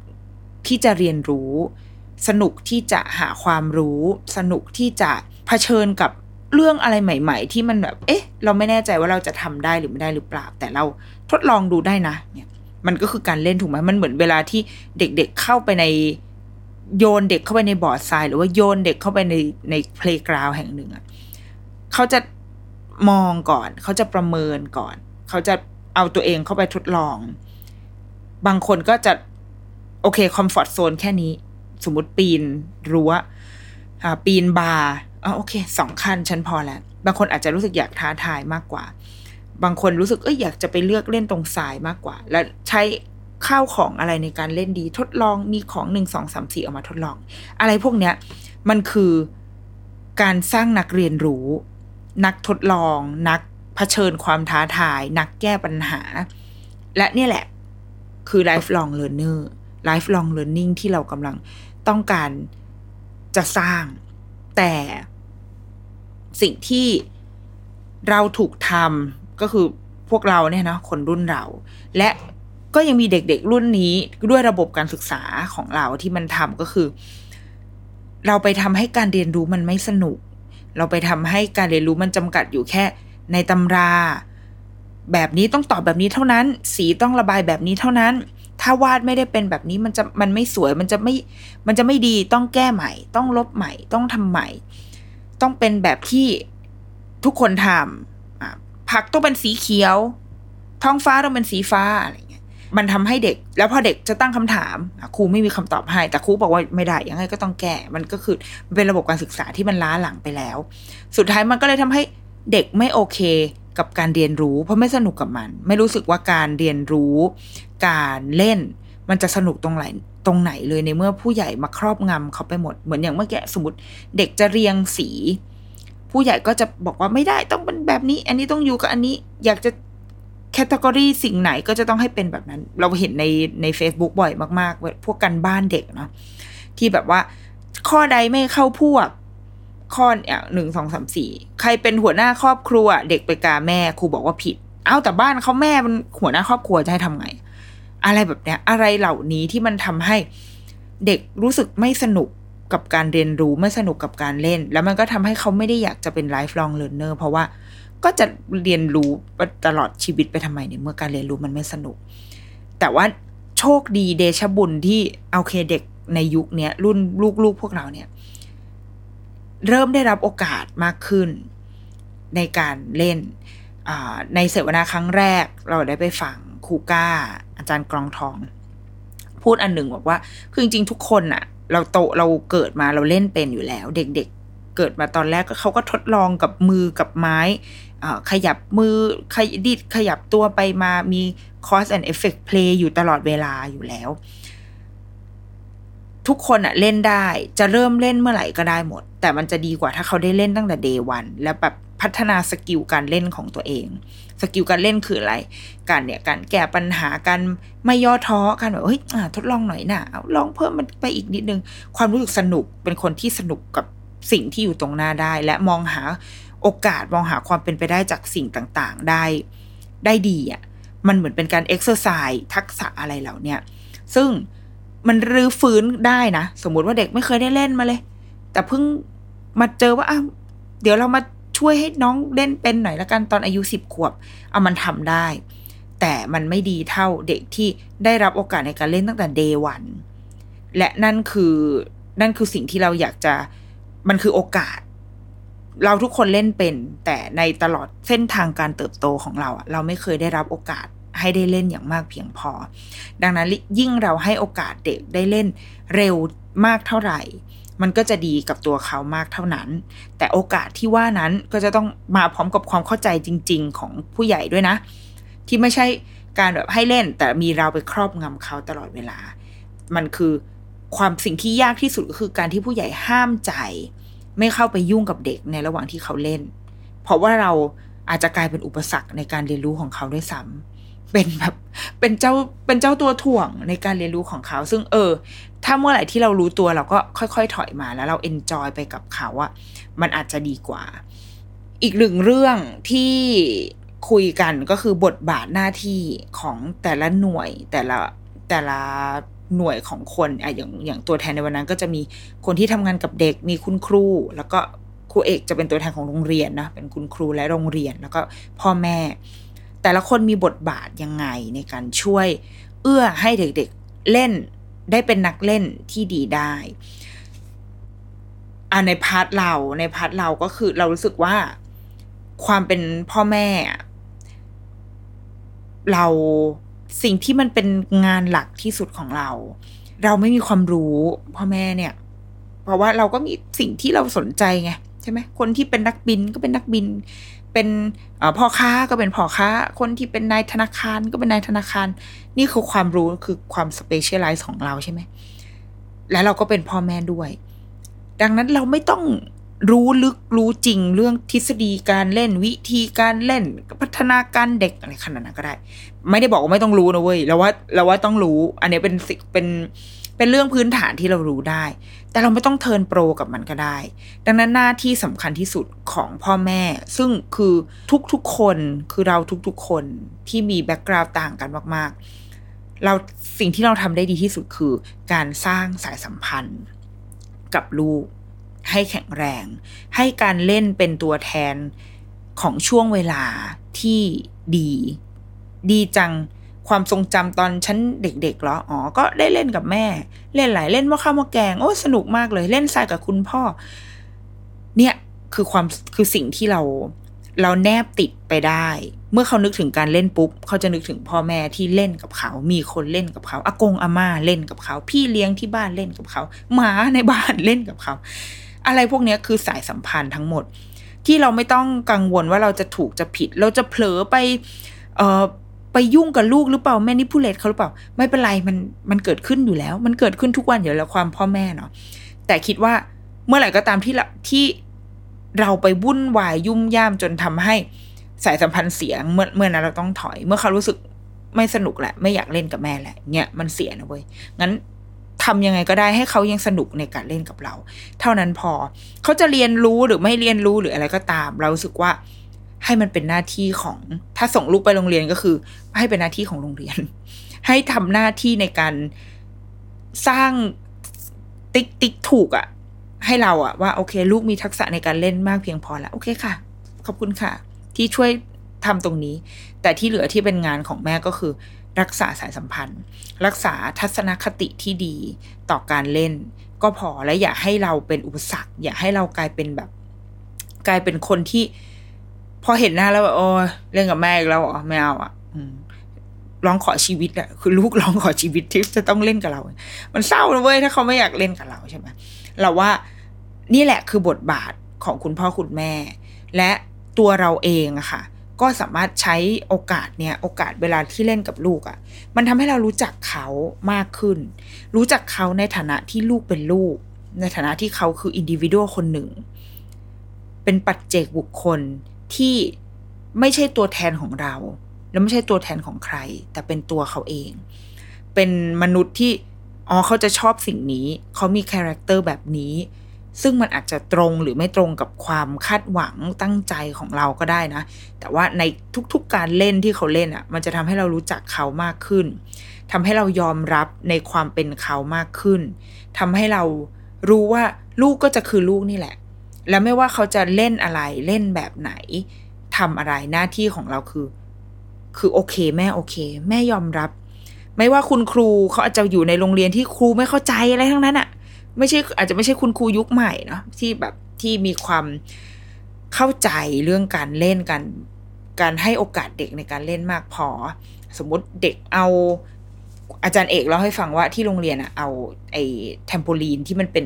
ที่จะเรียนรู้ สนุกที่จะหาความรู้ สนุกที่จะเผชิญกับเรื่องอะไรใหม่ ๆ ที่มันแบบ เอ๊ะ เราไม่แน่ใจว่าเราจะทำได้หรือไม่ได้หรือเปล่า แต่เราทดลองดูได้นะ เนี่ย มันก็คือการเล่นถูกไหมมันเหมือนเวลาที่เด็กๆเข้าไปในโยนเด็กเข้าไปในบอร์ดทราย หรือว่าโยนเด็กเข้าไปในในเพลกราวแห่งหนึ่งอะเขาจะมองก่อน เขาจะประเมินก่อน เขาจะเอาตัวเองเข้าไปทดลอง บางคนก็จะ โอเคคอมฟอร์ทโซนแค่นี้ สมมติปีนรั้วปีนบาร์อ๋อโอเคสองขั้นฉันพอแล้ว บางคนอาจจะรู้สึกอยากท้าทายมากกว่า บางคนรู้สึกเอ้ยอยากจะไปเลือกเล่นตรงสายมากกว่า แล้วใช้ข้าวของอะไรในการเล่นดี ทดลองมีของหนึ่งสองสามสี่ออกมาทดลอง อะไรพวกเนี้ย มันคือการสร้างนักเรียนรู้ นักทดลอง นักเผชิญความท้าทาย นักแก้ปัญหา และเนี่ยแหละ คือ lifelong learner lifelong learning ที่เรากำลังต้องการจะสร้าง แต่สิ่งที่เราถูกทำก็คือพวกเราเนี่ยนะคนรุ่นเรา และก็ยังมีเด็กๆรุ่นนี้ด้วยระบบการศึกษาของเราที่มันทำก็คือ เราไปทำให้การเรียนรู้มันไม่สนุก เราไปทำให้การเรียนรู้มันจำกัดอยู่แค่ในตำรา แบบนี้ต้องตอบแบบนี้เท่านั้น สีต้องระบายแบบนี้เท่านั้น ถ้าวาดไม่ได้เป็นแบบนี้มันจะมันไม่สวยมันจะไม่มันจะไม่ดีต้องแก้ใหม่ ต้องลบใหม่ ต้องทำใหม่ ต้องเป็นแบบที่ทุกคนทำผักต้องเป็นสีเขียว ท้องฟ้าต้องเป็นสีฟ้าอะไรเงี้ยมันทำให้เด็ก แล้วพอเด็กจะตั้งคำถามครูไม่มีคำตอบให้ แต่ครูบอกว่าไม่ได้ยังไงก็ต้องแก้มันก็คือเป็นระบบการศึกษาที่มันล้าหลังไปแล้ว สุดท้ายมันก็เลยทำให้เด็กไม่โอเค กับการเรียนรู้ เพราะไม่สนุกกับมัน ไม่รู้สึกว่าการเรียนรู้ การเล่น มันจะสนุกตรงไหนตรงไหนเลยในเมื่อผู้ใหญ่มาครอบงำเขาไปหมดเหมือนอย่างเมื่อกี้สมมติเด็กจะเรียงสี ผู้ใหญ่ก็จะบอกว่าไม่ได้ต้องเป็นแบบนี้ อันนี้ต้องอยู่กับอันนี้อยากจะแคตตากรีสิ่งไหนก็จะต้องให้เป็นแบบนั้น เราเห็นในใน Facebook บ่อยมากๆ พวกกันบ้านเด็กเนาะที่แบบว่าข้อใดไม่เข้าพวก ข้อเนี่ยหนึ่งสองสามสี่ใครเป็นหัวหน้าครอบครัว เด็กไปกาแม่ครูบอกว่าผิด เอ้าแต่บ้านเขาแม่เป็นหัวหน้าครอบครัวจะให้ทำไง อะไรแบบเนี้ย อะไรเหล่านี้ที่มันทำให้เด็กรู้สึกไม่สนุกกับการเรียนรู้ไม่สนุกกับการเล่น แล้วมันก็ทำให้เขาไม่ได้อยากจะเป็น lifelong learner เพราะว่าก็จะเรียนรู้ตลอดชีวิตไปทำไมเนี่ยเมื่อการเรียนรู้มันไม่สนุก แต่ว่าโชคดีเดชบุญที่โอเคเด็กในยุคเนี้ยรุ่นลูกๆพวกเราเนี่ย เริ่มได้รับโอกาสมากขึ้นในการเล่น ในเสวนาครั้งแรกเราได้ไปฟังครูก้า อาจารย์กรองทอง พูดอันหนึ่งบอกว่า คือจริงๆทุกคนอะเราโตเราเกิดมาเราเล่นเป็นอยู่แล้ว เด็กๆเกิดมาตอนแรกเขาก็ทดลองกับมือกับไม้ขยับมือขยดิดขยับตัวไปมามี cause and effect play อยู่ตลอดเวลาอยู่แล้ว ทุกคนอะเล่นได้ จะเริ่มเล่นเมื่อไหร่ก็ได้หมด แต่มันจะดีกว่าถ้าเขาได้เล่นตั้งแต่ day one แล้วแบบพัฒนา skill การเล่นของตัวเอง skill การเล่นคืออะไร การเนี่ยการแก้ปัญหาการไม่ย่อท้อการแบบเฮ้ยทดลองหน่อยนะเอาลองเพิ่มมันไปอีกนิดนึง ความรู้สึกสนุกเป็นคนที่สนุกกับสิ่งที่อยู่ตรงหน้าได้ และมองหาโอกาสมองหาความเป็นไปได้จากสิ่งต่างๆ ได้ได้ดีอะมันเหมือนเป็นการ exercise ทักษะอะไรเหล่านี้ซึ่ง มันรื้อฟื้นได้นะสมมุติว่าเด็กไม่เคยได้เล่นมาเลย แต่เพิ่งมาเจอว่าอ้าวเดี๋ยวเรามาช่วยให้น้องเล่นเป็นหน่อยละกันตอนอายุสิบขวบ เอามันทำได้ แต่มันไม่ดีเท่าเด็กที่ได้รับโอกาสในการเล่นตั้งแต่เดวัน และนั่นคือนั่นคือสิ่งที่เราอยากจะมันคือโอกาส เราทุกคนเล่นเป็น แต่ในตลอดเส้นทางการเติบโตของเราเราไม่เคยได้รับโอกาส ให้ได้เล่นอย่างมากเพียงพอ ดังนั้นยิ่งเราให้โอกาสเด็กได้เล่นเร็วมากเท่าไหร่ มันก็จะดีกับตัวเขามากเท่านั้น แต่โอกาสที่ว่านั้นก็จะต้องมาพร้อมกับความเข้าใจจริง ๆ ของผู้ใหญ่ด้วยนะ ที่ไม่ใช่การแบบให้เล่น แต่มีเราไปครอบงำเขาตลอดเวลา มันคือความสิ่งที่ยากที่สุดก็คือการที่ผู้ใหญ่ห้ามใจ ไม่เข้าไปยุ่งกับเด็กในระหว่างที่เขาเล่น เพราะว่าเราอาจจะกลายเป็นอุปสรรคในการเรียนรู้ของเขาด้วยซ้ำ เป็นแบบเป็นเจ้าเป็นเจ้าตัวถ่วงในการเรียนรู้ของเขา ซึ่งเออ ถ้าเมื่อไหร่ที่เรารู้ตัวเราก็ค่อยๆ ถอยมาแล้วเราเอนจอยไปกับเขาอะมันอาจจะดีกว่า อีกหนึ่งเรื่องที่คุยกันก็คือบทบาทหน้าที่ของแต่ละหน่วยแต่ละแต่ละหน่วยของคนอะอย่างอย่างตัวแทนในวันนั้น ก็จะมีคนที่ทำงานกับเด็กมีคุณครู แล้วก็ครูเอกจะเป็นตัวแทนของโรงเรียนนะเป็นคุณครูและโรงเรียน แล้วก็พ่อแม่ แต่ละคนมีบทบาทยังไงในการช่วย เอื้อให้เด็กๆเล่นได้เป็นนักเล่นที่ดีได้อ่าใน part เราใน part เราก็คือเรารู้สึกว่าความเป็นพ่อแม่ เราสิ่งที่มันเป็นงานหลักที่สุดของเรา เราไม่มีความรู้พ่อแม่เนี่ย เพราะว่าเราก็มีสิ่งที่เราสนใจไงใช่ไหมคนที่เป็นนักบินก็เป็นนักบิน เป็นพ่อค้าก็เป็นพ่อค้า คนที่เป็นนายธนาคารก็เป็นนายธนาคาร นี่คือความรู้คือความสเปเชียลไลซ์ของเราใช่ไหม และเราก็เป็นพ่อแม่ด้วย ดังนั้นเราไม่ต้องรู้ลึกรู้จริงเรื่องทฤษฎีการเล่นวิธีการเล่นพัฒนาการเด็กอะไรขนาดนั้นก็ได้ ไม่ได้บอกว่าไม่ต้องรู้นะเว้ยเราว่าเราว่าต้องรู้ อันนี้เป็นสิเป็น เป็นเรื่องพื้นฐานที่เรารู้ได้ แต่เราไม่ต้อง turn pro กับมันก็ได้ ดังนั้นหน้าที่สำคัญที่สุดของพ่อแม่ ซึ่งคือทุกๆคนคือเราทุกๆคนที่มี background ต่างกันมากๆ เราสิ่งที่เราทำได้ดีที่สุดคือการสร้างสายสัมพันธ์กับลูก ให้แข็งแรง ให้การเล่นเป็นตัวแทนของช่วงเวลาที่ดี ดีจัง ความทรงจำตอนฉันเด็กๆหรอ อ๋อ ก็ได้เล่นกับแม่ เล่นหลายเล่นว่าข้าวมาแกง โอ้ สนุกมากเลย เล่นทรายกับคุณพ่อ เนี่ยคือความคือสิ่งที่เราเราแนบติดไปได้ เมื่อเขานึกถึงการเล่นปุ๊บ เขาจะนึกถึงพ่อแม่ที่เล่นกับเขา มีคนเล่นกับเขา อากงอาม่าเล่นกับเขา พี่เลี้ยงที่บ้านเล่นกับเขา หมาในบ้านเล่นกับเขา อะไรพวกนี้คือสายสัมพันธ์ทั้งหมด ที่เราไม่ต้องกังวลว่าเราจะถูกจะผิด เราจะเผลอไป เอ่อ ไปยุ่งกับลูกหรือเปล่าแม่นิพูเลตเขาหรือเปล่า ไม่เป็นไรมันมันเกิดขึ้นอยู่แล้ว มันเกิดขึ้นทุกวันอยู่แล้วความพ่อแม่เนาะแต่คิดว่าเมื่อไหร่ก็ตามที่เราที่เราไปวุ่นวายยุ่มย่ามจนทำให้สายสัมพันธ์เสียเมื่อเมื่อนั้นเราต้องถอย เมื่อเขารู้สึกไม่สนุกแหละ ไม่อยากเล่นกับแม่แหละเนี่ยมันเสียนะเว้ยงั้นทำยังไงก็ได้ให้เขายังสนุกในการเล่นกับเรา เท่านั้นพอเขาจะเรียนรู้หรือไม่เรียนรู้หรืออะไรก็ตาม เราสึกว่า ให้มันเป็นหน้าที่ของถ้าส่งลูกไปโรงเรียนก็คือ ให้เป็นหน้าที่ของโรงเรียน ให้ทำหน้าที่ในการสร้างติ๊กติ๊กถูกอะ่ะ ให้เราอะ่ะว่าโอเค ลูกมีทักษะในการเล่นมากเพียงพอแล้ว โอเคค่ะ ขอบคุณค่ะ ที่ช่วยทำตรงนี้ แต่ที่เหลือที่เป็นงานของแม่ก็คือ รักษาสายสัมพันธ์ รักษาทัศนคติที่ดีต่อการเล่น ก็พอและอย่าให้เราเป็นอุปสรรค อย่าให้เรากลายเป็นแบบ กลายเป็นคนที่ พอเห็นหน้าแล้วแบบโอ้เล่นกับแม่อีกแล้วอ๋อไม่เอาอะร้องขอชีวิตอะคือลูกร้องขอชีวิตที่จะต้องเล่นกับเรา มันเศร้านะเว้ยถ้าเขาไม่อยากเล่นกับเราใช่ไหมเราว่านี่แหละคือบทบาทของคุณพ่อคุณแม่ และตัวเราเองอะค่ะ ก็สามารถใช้โอกาสเนี่ยโอกาสเวลาที่เล่นกับลูกอะมันทำให้เรารู้จักเขามากขึ้น รู้จักเขาในฐานะที่ลูกเป็นลูก ในฐานะที่เขาคือ individual คนหนึ่ง เป็นปัจเจกบุคคล ที่ไม่ใช่ตัวแทนของเรา แล้วไม่ใช่ตัวแทนของใคร แต่เป็นตัวเขาเอง เป็นมนุษย์ที่อ๋อเขาจะชอบสิ่งนี้ เขามี character แบบนี้ ซึ่งมันอาจจะตรงหรือไม่ตรงกับความคาดหวังตั้งใจของเราก็ได้นะ แต่ว่าในทุกๆการเล่นที่เขาเล่นอะ่ะ มันจะทำให้เรารู้จักเขามากขึ้นทำให้เรายอมรับในความเป็นเขามากขึ้นทำให้เรารู้ว่าลูกก็จะคือลูกนี่แหละ แล้วไม่ว่าเขาจะเล่นอะไรเล่นแบบไหนทำอะไรหน้าที่ของเราคือ คือโอเค แม่โอเค แม่ยอมรับ ไม่ว่าคุณครูเขาอาจจะอยู่ในโรงเรียนที่ครูไม่เข้าใจอะไรทั้งนั้นอะ่ะ ไม่ใช่อาจจะไม่ใช่คุณครูยุคใหม่เนาะที่แบบที่มีความเข้าใจเรื่องการเล่นการการให้โอกาสเด็กในการเล่นมากพอ สมมติเด็กเอาอาจารย์เอกเล่าให้ฟังว่าที่โรงเรียนอะเอาไอ้เทมโพลีนที่มันเป็น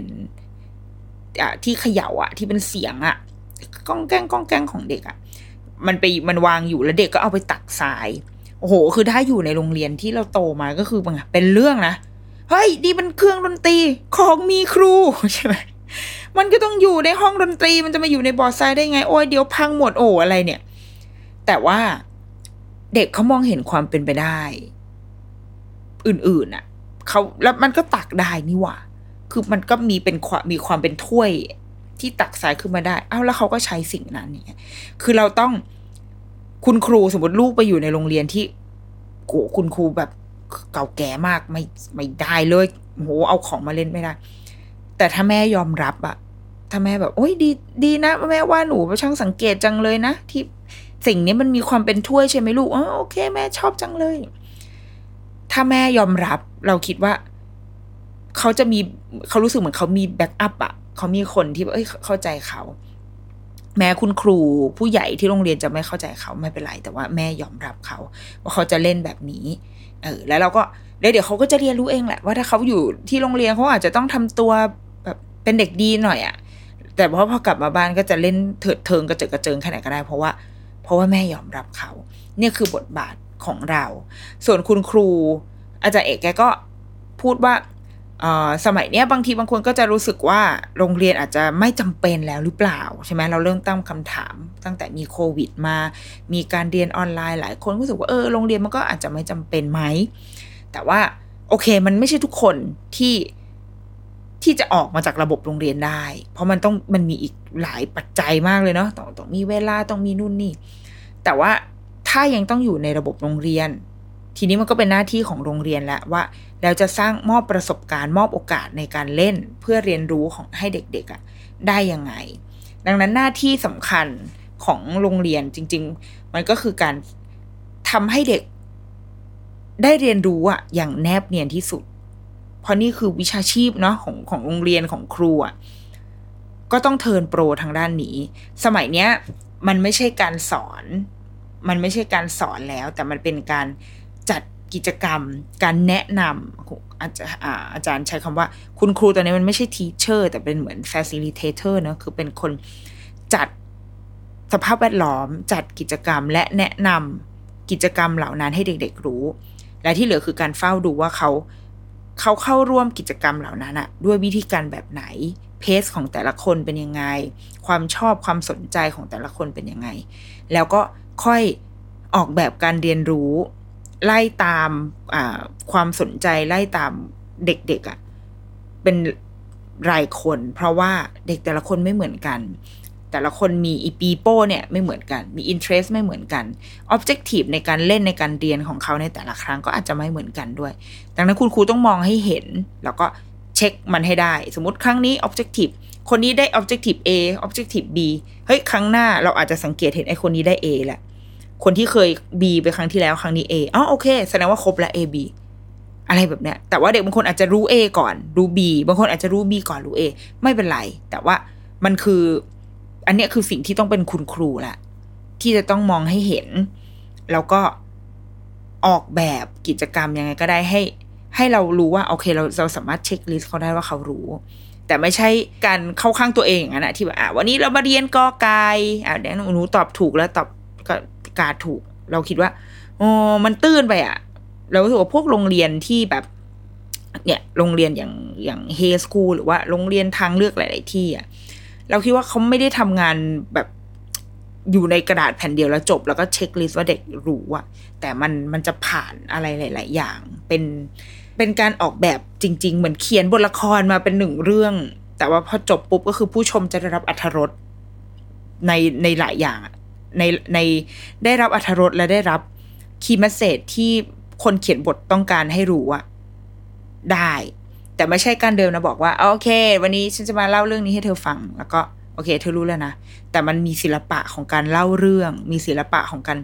อะที่เขย่าอะ ที่เป็นเสียงอะก้องแกล้งก้องแกล้งของเด็กอะ มันไปมันวางอยู่แล้วเด็กก็เอาไปตักทรายโอ้โห คือถ้าอยู่ในโรงเรียนที่เราโตมาก็คือมันเป็นเรื่องนะเฮ้ยดีมันเครื่องดนตรีของมีครูใช่ไหมมันก็ต้องอยู่ในห้องดนตรีมันจะมาอยู่ในบอร์ดทรายได้ไง โอ้ยเดี๋ยวพังหมดโอ้อะไรเนี่ย แต่ว่าเด็กเขามองเห็นความเป็นไปได้ อื่นๆอะเขาแล้วมันก็ตักได้นี่หว่า คือมันก็มีเป็นความมีความเป็นถ้วยที่ตักสายขึ้นมาได้ เอ้าแล้วเขาก็ใช้สิ่งนั้นเนี่ยคือเราต้องคุณครูสมมติลูกไปอยู่ในโรงเรียนที่โหคุณครูแบบเก่าแก่มากไม่ไม่ได้เลยโหเอาของมาเล่นไม่ได้ แต่ถ้าแม่ยอมรับอะถ้าแม่แบบ โอ้ยดี ดีนะ แม่ว่าหนูช่างสังเกตจังเลยนะ ที่สิ่งนี้มันมีความเป็นถ้วยใช่ไหมลูกอ๋อโอเค แม่ชอบจังเลย ถ้าแม่ยอมรับ เราคิดว่า เขาจะมีเขารู้สึกเหมือนเขามี backup อะเขามีคนที่เอ้ยเข้าใจเขาแม้คุณครูผู้ใหญ่ที่โรงเรียนจะไม่เข้าใจเขาไม่เป็นไร แต่ว่าแม่ยอมรับเขาว่าเขาจะเล่นแบบนี้ เออ แล้วเราก็เดี๋ยวเขาก็จะเรียนรู้เองแหละว่าถ้าเขาอยู่ที่โรงเรียนเขาอาจจะต้องทำตัวแบบเป็นเด็กดีหน่อยอะแต่พอพอกลับมาบ้านก็จะเล่นเถิดเทิงกระเจิดกระเจิงแค่ไหนก็ได้ เพราะว่า เพราะว่าแม่ยอมรับเขา เนี่ยคือบทบาทของเรา ส่วนคุณครู อาจารย์เอกแกก็พูดว่า สมัยเนี้ยบางทีบางคนก็จะรู้สึกว่าโรงเรียนอาจจะไม่จำเป็นแล้วหรือเปล่าใช่ไหมเราเริ่มตั้งคำถาม ตั้งแต่มีโควิดมา มีการเรียนออนไลน์หลายคนก็รู้สึกว่าเออโรงเรียนมันก็อาจจะไม่จำเป็นไหมแต่ว่าโอเคมันไม่ใช่ทุกคนที่ที่จะออกมาจากระบบโรงเรียนได้ เพราะมันต้องมันมีอีกหลายปัจจัยมากเลยเนาะต้องต้องมีเวลาต้องมีนู่นนี่ แต่ว่าถ้ายังต้องอยู่ในระบบโรงเรียน ทีนี้มันก็เป็นหน้าที่ของโรงเรียนแล้วว่าแล้วจะสร้างมอบประสบการณ์มอบโอกาสในการเล่นเพื่อเรียนรู้ของให้เด็กๆอะ่ะได้ยังไง ดังนั้นหน้าที่สำคัญของโรงเรียนจริง ๆ มันก็คือการทำให้เด็กได้เรียนรู้อะอย่างแนบเนียนที่สุด เพราะนี่คือวิชาชีพเนาะของของโรงเรียนของครูอะก็ต้องเทิร์นโปรทางด้านนี้ สมัยเนี้ย มันไม่ใช่การสอน มันไม่ใช่การสอนแล้ว แต่มันเป็นการ จัดกิจกรรม การแนะนำอาจารย์อาจารย์ใช้คำว่า คุณครูตอนนี้มันไม่ใช่ทีเชอร์แต่เป็นเหมือน facilitator เนะคือเป็นคนจัดสภาพแวดล้อม จัดกิจกรรม และแนะนำกิจกรรมเหล่านั้นให้เด็ก ๆ รู้ และที่เหลือคือการเฝ้าดูว่าเขาเขาเข้าร่วมกิจกรรมเหล่านั้นอะด้วยวิธีการแบบไหน เพสของแต่ละคนเป็นยังไง ความชอบความสนใจของแต่ละคนเป็นยังไง แล้วก็ค่อยออกแบบการเรียนรู้ ไล่ตามความสนใจไล่ตามเด็กๆอะ่ะเป็นรายคน เพราะว่าเด็กแต่ละคนไม่เหมือนกัน แต่ละคนมีอีปีโป้เนี่ยไม่เหมือนกัน มีอินเทรสไม่เหมือนกันออบเจกตีฟในการเล่นในการเรียนของเขาในแต่ละครั้งก็อาจจะไม่เหมือนกันด้วย ดังนั้นคุณครูต้องมองให้เห็น แล้วก็เช็คมันให้ได้ สมมติครั้งนี้ออบเจกตีฟคนนี้ได้ออบเจกตีฟ A ออบเจกตีฟ B เฮ้ย ครั้งหน้าเราอาจจะสังเกตเห็นไอ้คนนี้ได้ A แหละ คนที่เคย B ไปครั้งที่แล้วครั้งนี้ A อ๋อโอเค แสดงว่าครบแล้ว A B อะไรแบบเนี้ย แต่ว่าเด็กบางคนอาจจะรู้ A ก่อน รู้ B บางคนอาจจะรู้ B ก่อนรู้ A ไม่เป็นไร แต่ว่ามันคือ อันนี้คือสิ่งที่ต้องเป็นคุณครูแหละที่จะต้องมองให้เห็น แล้วก็ออกแบบกิจกรรมยังไงก็ได้ให้ ให้เรารู้ว่าโอเคเราเราสามารถเช็คลิสต์เขาได้ว่าเขารู้ แต่ไม่ใช่การเข้าข้างตัวเองอย่างนั้นนะที่แบบอะวันนี้เรามาเรียนกอไก่อะเดี๋ยวหนูตอบถูกแล้วตอบก็ กาถูก เราคิดว่าโอ้มันตื้นไปอะเรารู้สึกว่าพวกโรงเรียนที่แบบ เนี่ย โรงเรียนอย่างอย่างเฮสคูลหรือว่าโรงเรียนทางเลือกหลาย ๆ ที่อะเราคิดว่าเขาไม่ได้ทำงานแบบอยู่ในกระดาษแผ่นเดียวแล้วจบ แล้วก็ checklist ว่าเด็กรู้อะแต่มันมันจะผ่านอะไรหลาย ๆ อย่าง เป็นเป็นการออกแบบจริง ๆ เหมือนเขียนบทละครมาเป็นหนึ่งเรื่อง แต่ว่าพอจบปุ๊บก็คือผู้ชมจะได้รับอรรถรสในในหลายอย่าง ในในได้รับอรรถรสและได้รับ key message ที่คนเขียนบทต้องการให้รู้อะได้ แต่ไม่ใช่การเดินมาบอกว่าโอเค วันนี้ฉันจะมาเล่าเรื่องนี้ให้เธอฟัง แล้วก็โอเค เธอรู้แล้วนะ แต่มันมีศิลปะของการเล่าเรื่อง มีศิลปะของการ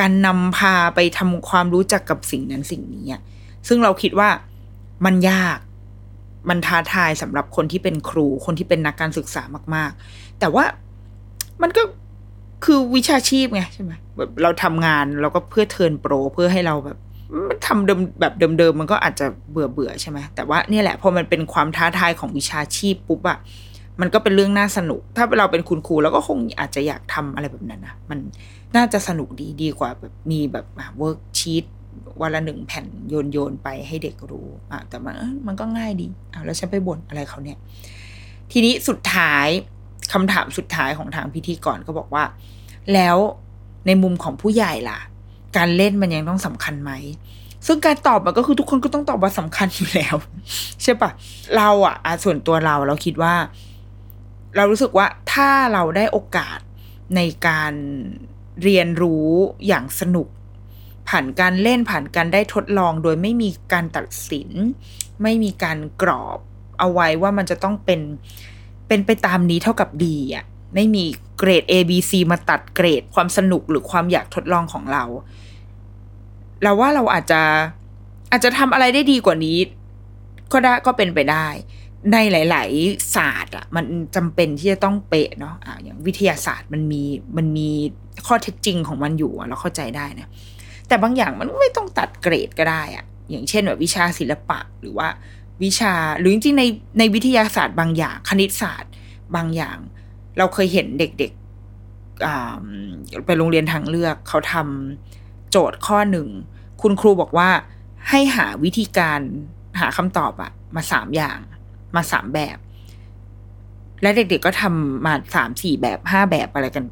การนำพาไปทำความรู้จักกับสิ่งนั้นสิ่งนี้ซึ่งเราคิดว่ามันยาก มันท้าทายสำหรับคนที่เป็นครู คนที่เป็นนักการศึกษามาก ๆ แต่ว่ามันก็ คือวิชาชีพไงใช่ไหมแบบเราทำงานเราก็เพื่อเทิร์นโปรเพื่อให้เราแบบมันทำเดิมแบบเดิมๆมันก็อาจจะเบื่อเบื่อใช่ไหมแต่ว่านี่แหละพอมันเป็นความท้าทายของวิชาชีพปุ๊บอะมันก็เป็นเรื่องน่าสนุก ถ้าเราเป็นคุณครูเราก็คงอาจจะอยากทำอะไรแบบนั้นนะมันน่าจะสนุกดีดีกว่าแบบมีแบบ worksheet วันละหนึ่งแผ่นโยนโยนไปให้เด็กรู้อะแต่มันมันก็ง่ายดีอะแล้วฉันไปบ่นอะไรเขาเนี่ย ทีนี้สุดท้าย คำถามสุดท้ายของทางพิธีกรก็บอกว่า แล้วในมุมของผู้ใหญ่ล่ะ การเล่นมันยังต้องสำคัญไหม ซึ่งการตอบมันก็คือทุกคนก็ต้องตอบว่าสำคัญอยู่แล้ว ใช่ปะเราอะส่วนตัวเราเราคิดว่า เรารู้สึกว่าถ้าเราได้โอกาสในการเรียนรู้อย่างสนุก ผ่านการเล่นผ่านการได้ทดลองโดยไม่มีการตัดสิน ไม่มีการกรอบเอาไว้ว่ามันจะต้องเป็น เป็นไปตามนี้เท่ากับดีอะไม่มีเกรด A B C มาตัดเกรดความสนุกหรือความอยากทดลองของเรา เราว่าเราอาจจะอาจจะทำอะไรได้ดีกว่านี้ ก็ได้ก็เป็นไปได้ ในหลาย ๆ ศาสตร์อะมันจำเป็นที่จะต้องเป๊ะเนาะอ่าอย่างวิทยาศาสตร์มันมีมันมีข้อเท็จจริงของมันอยู่เราเข้าใจได้นะแต่บางอย่างมันไม่ต้องตัดเกรดก็ได้อะอย่างเช่นแบบวิชาศิลปะหรือว่า วิชา หรือจริงๆในในวิทยาศาสตร์บางอย่าง คณิตศาสตร์บางอย่าง เราเคยเห็นเด็กๆไปโรงเรียนทางเลือกเขาทำโจทย์ข้อหนึ่ง คุณครูบอกว่าให้หาวิธีการหาคำตอบอะมาสามอย่าง มาสามแบบ และเด็กๆก็ทำมาสามสี่แบบห้าแบบอะไรกัน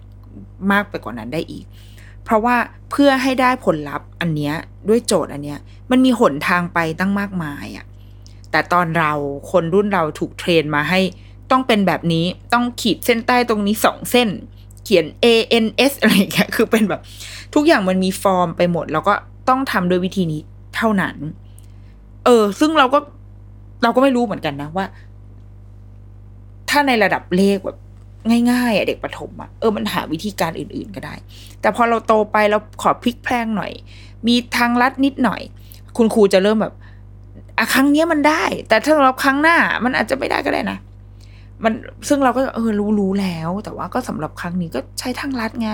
มากไปกว่านั้นได้อีก เพราะว่าเพื่อให้ได้ผลลัพธ์อันเนี้ยด้วยโจทย์อันเนี้ย มันมีหนทางไปตั้งมากมายอะ แต่ตอนเราคนรุ่นเราถูกเทรนมาให้ต้องเป็นแบบนี้ต้องขีดเส้นใต้ตรงนี้สองเส้น เขียน A N S อะไรอย่างเงี้ยคือเป็นแบบ ทุกอย่างมันมีฟอร์มไปหมด แล้วก็ต้องทำโดยวิธีนี้เท่านั้น เออ ซึ่งเราก็เราก็ไม่รู้เหมือนกันนะว่า ถ้าในระดับเลขแบบง่ายๆอะเด็กประถมอะเออมันหาวิธีการอื่น ๆก็ได้ แต่พอเราโตไปเราขอพลิกแพลงหน่อย มีทางลัดนิดหน่อย คุณครูจะเริ่มแบบ อะครั้งเนี้ยมันได้ แต่ถ้าเราครั้งหน้ามันอาจจะไม่ได้ก็ได้นะ มันซึ่งเราก็เออรู้รู้แล้ว แต่ว่าก็สำหรับครั้งนี้ก็ใช้ทางลัดไง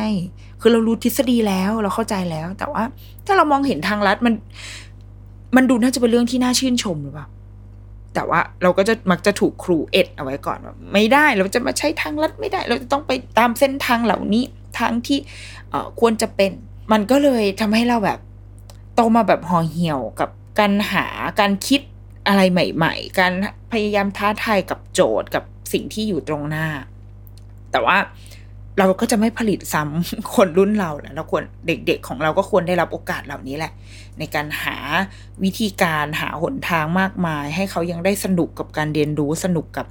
คือเรารู้ทฤษฎีแล้วเราเข้าใจแล้ว แต่ว่า ถ้าเรามองเห็นทางลัดมัน มันดูน่าจะเป็นเรื่องที่น่าชื่นชมหรือเปล่าแต่ว่าเราก็จะมักจะถูกครูเอ็ดเอาไว้ก่อนว่าไม่ได้เราจะมาใช้ทางลัดไม่ได้ เราจะต้องไปตามเส้นทางเหล่านี้ทางที่เออควรจะเป็น มันก็เลยทำให้เราแบบโตมาแบบห่อเหี่ยวกับ การหาการคิดอะไรใหม่ ๆ การพยายามท้าทายกับโจทย์กับสิ่งที่อยู่ตรงหน้า แต่ว่าเราก็จะไม่ผลิตซ้ำคนรุ่นเราแหละเราควรเด็ก ๆ ของเราก็ควรได้รับโอกาสเหล่านี้แหละ ในการหาวิธีการหาหนทางมากมาย ให้เขายังได้สนุกกับการเรียนรู้สนุกกับ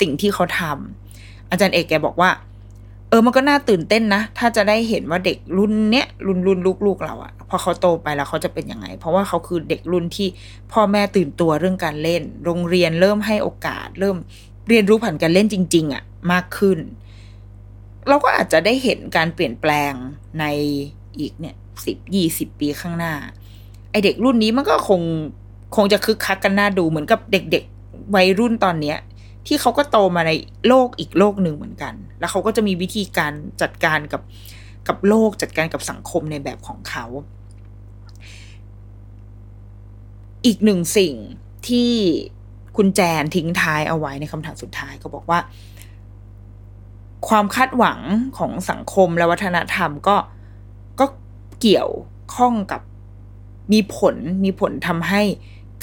สิ่งที่เขาทำอาจารย์เอกแกบอกว่า เออมันก็น่าตื่นเต้นนะ ถ้าจะได้เห็นว่าเด็กรุ่นเนี้ยรุ่นรุ่นลูกๆเราอะ พอเขาโตไปแล้วเขาจะเป็นยังไง เพราะว่าเขาคือเด็กรุ่นที่พ่อแม่ตื่นตัวเรื่องการเล่น โรงเรียนเริ่มให้โอกาส เริ่มเรียนรู้ผ่านการเล่นจริง ๆอะมากขึ้น เราก็อาจจะได้เห็นการเปลี่ยนแปลงในอีกเนี่ยสิบยี่สิบปีข้างหน้า ไอเด็กรุ่นนี้มันก็คงคงจะคึกคักกันน่าดูเหมือนกับเด็กๆวัยรุ่นตอนเนี้ยที่เขาก็โตมาในโลกอีกโลกหนึ่งเหมือนกัน แล้วเขาก็จะมีวิธีการจัดการกับกับโลกจัดการกับสังคมในแบบของเขา อีกหนึ่งสิ่งที่คุณแจนทิ้งท้ายเอาไว้ในคำถามสุดท้ายก็บอกว่า ความคาดหวังของสังคมและวัฒนธรรมก็ก็เกี่ยวข้องกับมีผลมีผลทำให้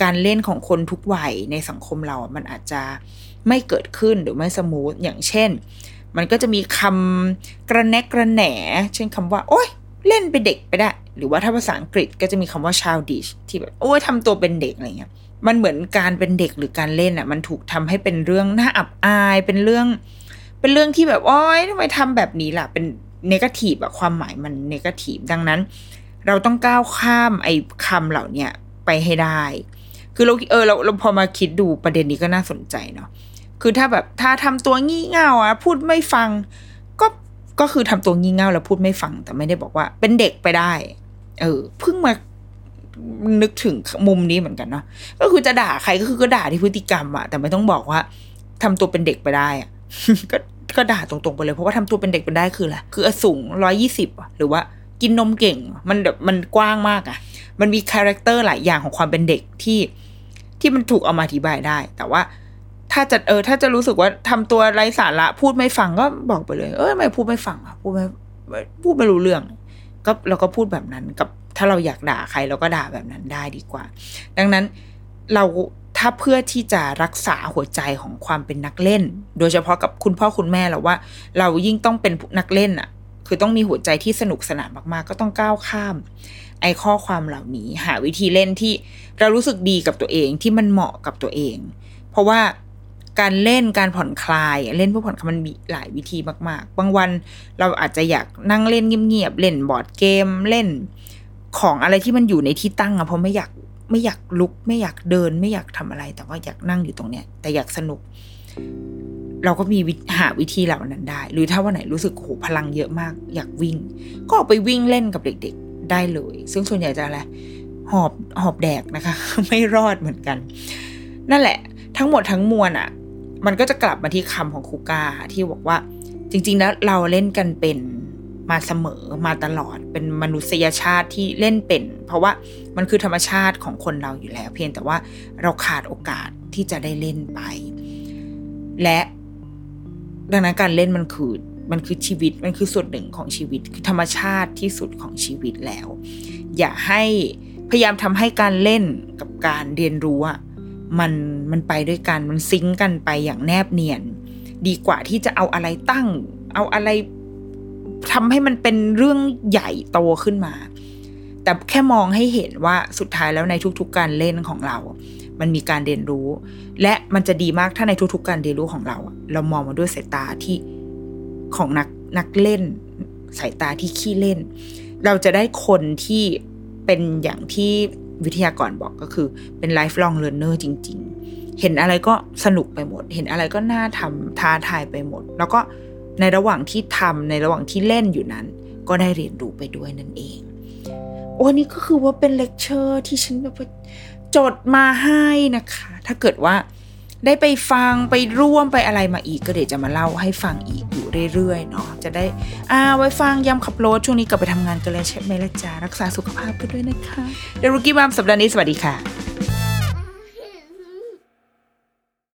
การเล่นของคนทุกวัยในสังคมเรา มันอาจจะไม่เกิดขึ้นหรือไม่สมูทอย่างเช่น มันก็จะมีคำกระแนกกระแหน เช่นคำว่า โอ๊ย เล่นเป็นเด็กไปได้ หรือว่าถ้าภาษาอังกฤษก็จะมีคำว่า childish ที่แบบโอ้ยทำตัวเป็นเด็กอะไรเงี้ยมันเหมือนการเป็นเด็กหรือการเล่นอะ มันถูกทำให้เป็นเรื่องน่าอับอาย เป็นเรื่อง เป็นเรื่องที่แบบโอ๊ยทำไมทำแบบนี้ล่ะ เป็นเนกาทีฟอะความหมายมันเนกาทีฟดังนั้น เราต้องก้าวข้ามไอ้คำเหล่าเนี้ยไปให้ได้ คือเราเออเราเราพอมาคิดดูประเด็นนี้ก็น่าสนใจเนาะคือถ้าแบบถ้าทำตัวงี่เง่าอะพูดไม่ฟัง ก็ก็คือทำตัวงี่เง่าแล้วพูดไม่ฟัง แต่ไม่ได้บอกว่าเป็นเด็กไปได้ เออเพิ่งมานึกถึงมุมนี้เหมือนกันเนาะก็คือจะด่าใครก็คือก็ด่าที่พฤติกรรมอะแต่ไม่ต้องบอกว่าทำตัวเป็นเด็กไปได้อะก็ก็ด่าตรงๆไปเลยเพราะว่าทำตัวเป็นเด็กไปได้คืออะไรคืออสูงร้อยยี่สิบหรือว่ากินนมเก่ง มันแบบมันกว้างมากอะมันมี character หลายอย่างของความเป็นเด็กที่ที่มันถูกเอามาอธิบายได้ แต่ว่า ถ้าจะเออ ถ้าจะรู้สึกว่าทำตัวไร้สาระพูดไม่ฟังก็บอกไปเลย เออไม่พูดไม่ฟังอะพูดไม่พูดไม่รู้เรื่อง ก็เราก็พูดแบบนั้นกับถ้าเราอยากด่าใครเราก็ด่าแบบนั้นได้ดีกว่า ดังนั้นเราถ้าเพื่อที่จะรักษาหัวใจของความเป็นนักเล่น โดยเฉพาะกับคุณพ่อคุณแม่เราว่า เรายิ่งต้องเป็นนักเล่นอะ คือต้องมีหัวใจที่สนุกสนานมากๆ ก็ต้องก้าวข้าม ไอ้ข้อความเหล่านี้ หาวิธีเล่นที่เรารู้สึกดีกับตัวเองที่มันเหมาะกับตัวเอง เพราะว่า การเล่นการผ่อนคลายเล่นเพื่อผ่อนคลายมันมีหลายวิธีมาก ๆ บางวันเราอาจจะอยากนั่งเล่นเงียบๆเล่นบอร์ดเกมเล่น ของอะไรที่มันอยู่ในที่ตั้งอะเพราะไม่อยากไม่อยากลุก ไม่อยากเดิน ไม่อยากทำอะไร แต่ว่าอยากนั่งอยู่ตรงเนี้ย แต่อยากสนุก เราก็มีหาวิธีเหล่านั้นได้ หรือถ้าวันไหนรู้สึกโหพลังเยอะมาก อยากวิ่ง ก็ออกไปวิ่งเล่นกับเด็ก ๆ ได้เลย ซึ่งส่วนใหญ่จะอะไรหอบหอบแดกนะคะ ไม่รอดเหมือนกัน นั่นแหละ ทั้งหมดทั้งมวลอะ มันก็จะกลับมาที่คำของคูกาที่บอกว่า จริง ๆ แล้วเราเล่นกันเป็นมาเสมอมาตลอดเป็นมนุษยชาติที่เล่นเป็น เพราะว่ามันคือธรรมชาติของคนเราอยู่แล้ว เพียงแต่ว่าเราขาดโอกาสที่จะได้เล่นไป และดังนั้นการเล่นมันคือมันคือชีวิตมันคือส่วนหนึ่งของชีวิต คือธรรมชาติที่สุดของชีวิตแล้ว อย่าให้พยายามทำให้การเล่นกับการเรียนรู้อะ มันมันไปด้วยกันมันซิงกันไปอย่างแนบเนียน ดีกว่าที่จะเอาอะไรตั้ง เอาอะไรทำให้มันเป็นเรื่องใหญ่โตขึ้นมา แต่แค่มองให้เห็นว่าสุดท้ายแล้วในทุกๆการเล่นของเรา มันมีการเรียนรู้ และมันจะดีมากถ้าในทุกๆการเรียนรู้ของเรา เรามองมาด้วยสายตาที่ของนักนักเล่น สายตาที่ขี้เล่น เราจะได้คนที่เป็นอย่างที่ วิทยากรบอกก็คือเป็นไลฟ์ลองเรียนเนอร์จริง ๆ เห็นอะไรก็สนุกไปหมด เห็นอะไรก็น่าทำท้าทายไปหมด แล้วก็ในระหว่างที่ทำในระหว่างที่เล่นอยู่นั้น ก็ได้เรียนรู้ไปด้วยนั่นเอง โอ้นี่ก็คือว่าเป็นเลคเชอร์ที่ฉันแบบว่าจดมาให้นะคะ ถ้าเกิดว่า ได้ไปฟังไปร่วมไปอะไรมาอีกก็เดี๋ยวจะมาเล่าให้ฟังอีกอยู่เรื่อยๆเนาะจะได้อ่าไว้ฟังยามขับรถช่วงนี้กลับไปทำงานกันเลยใช่ไหมล่ะจ๊ะรักษาสุขภาพกันด้วยนะคะ The Rookie Mom สัปดาห์นี้สวัสดีค่ะ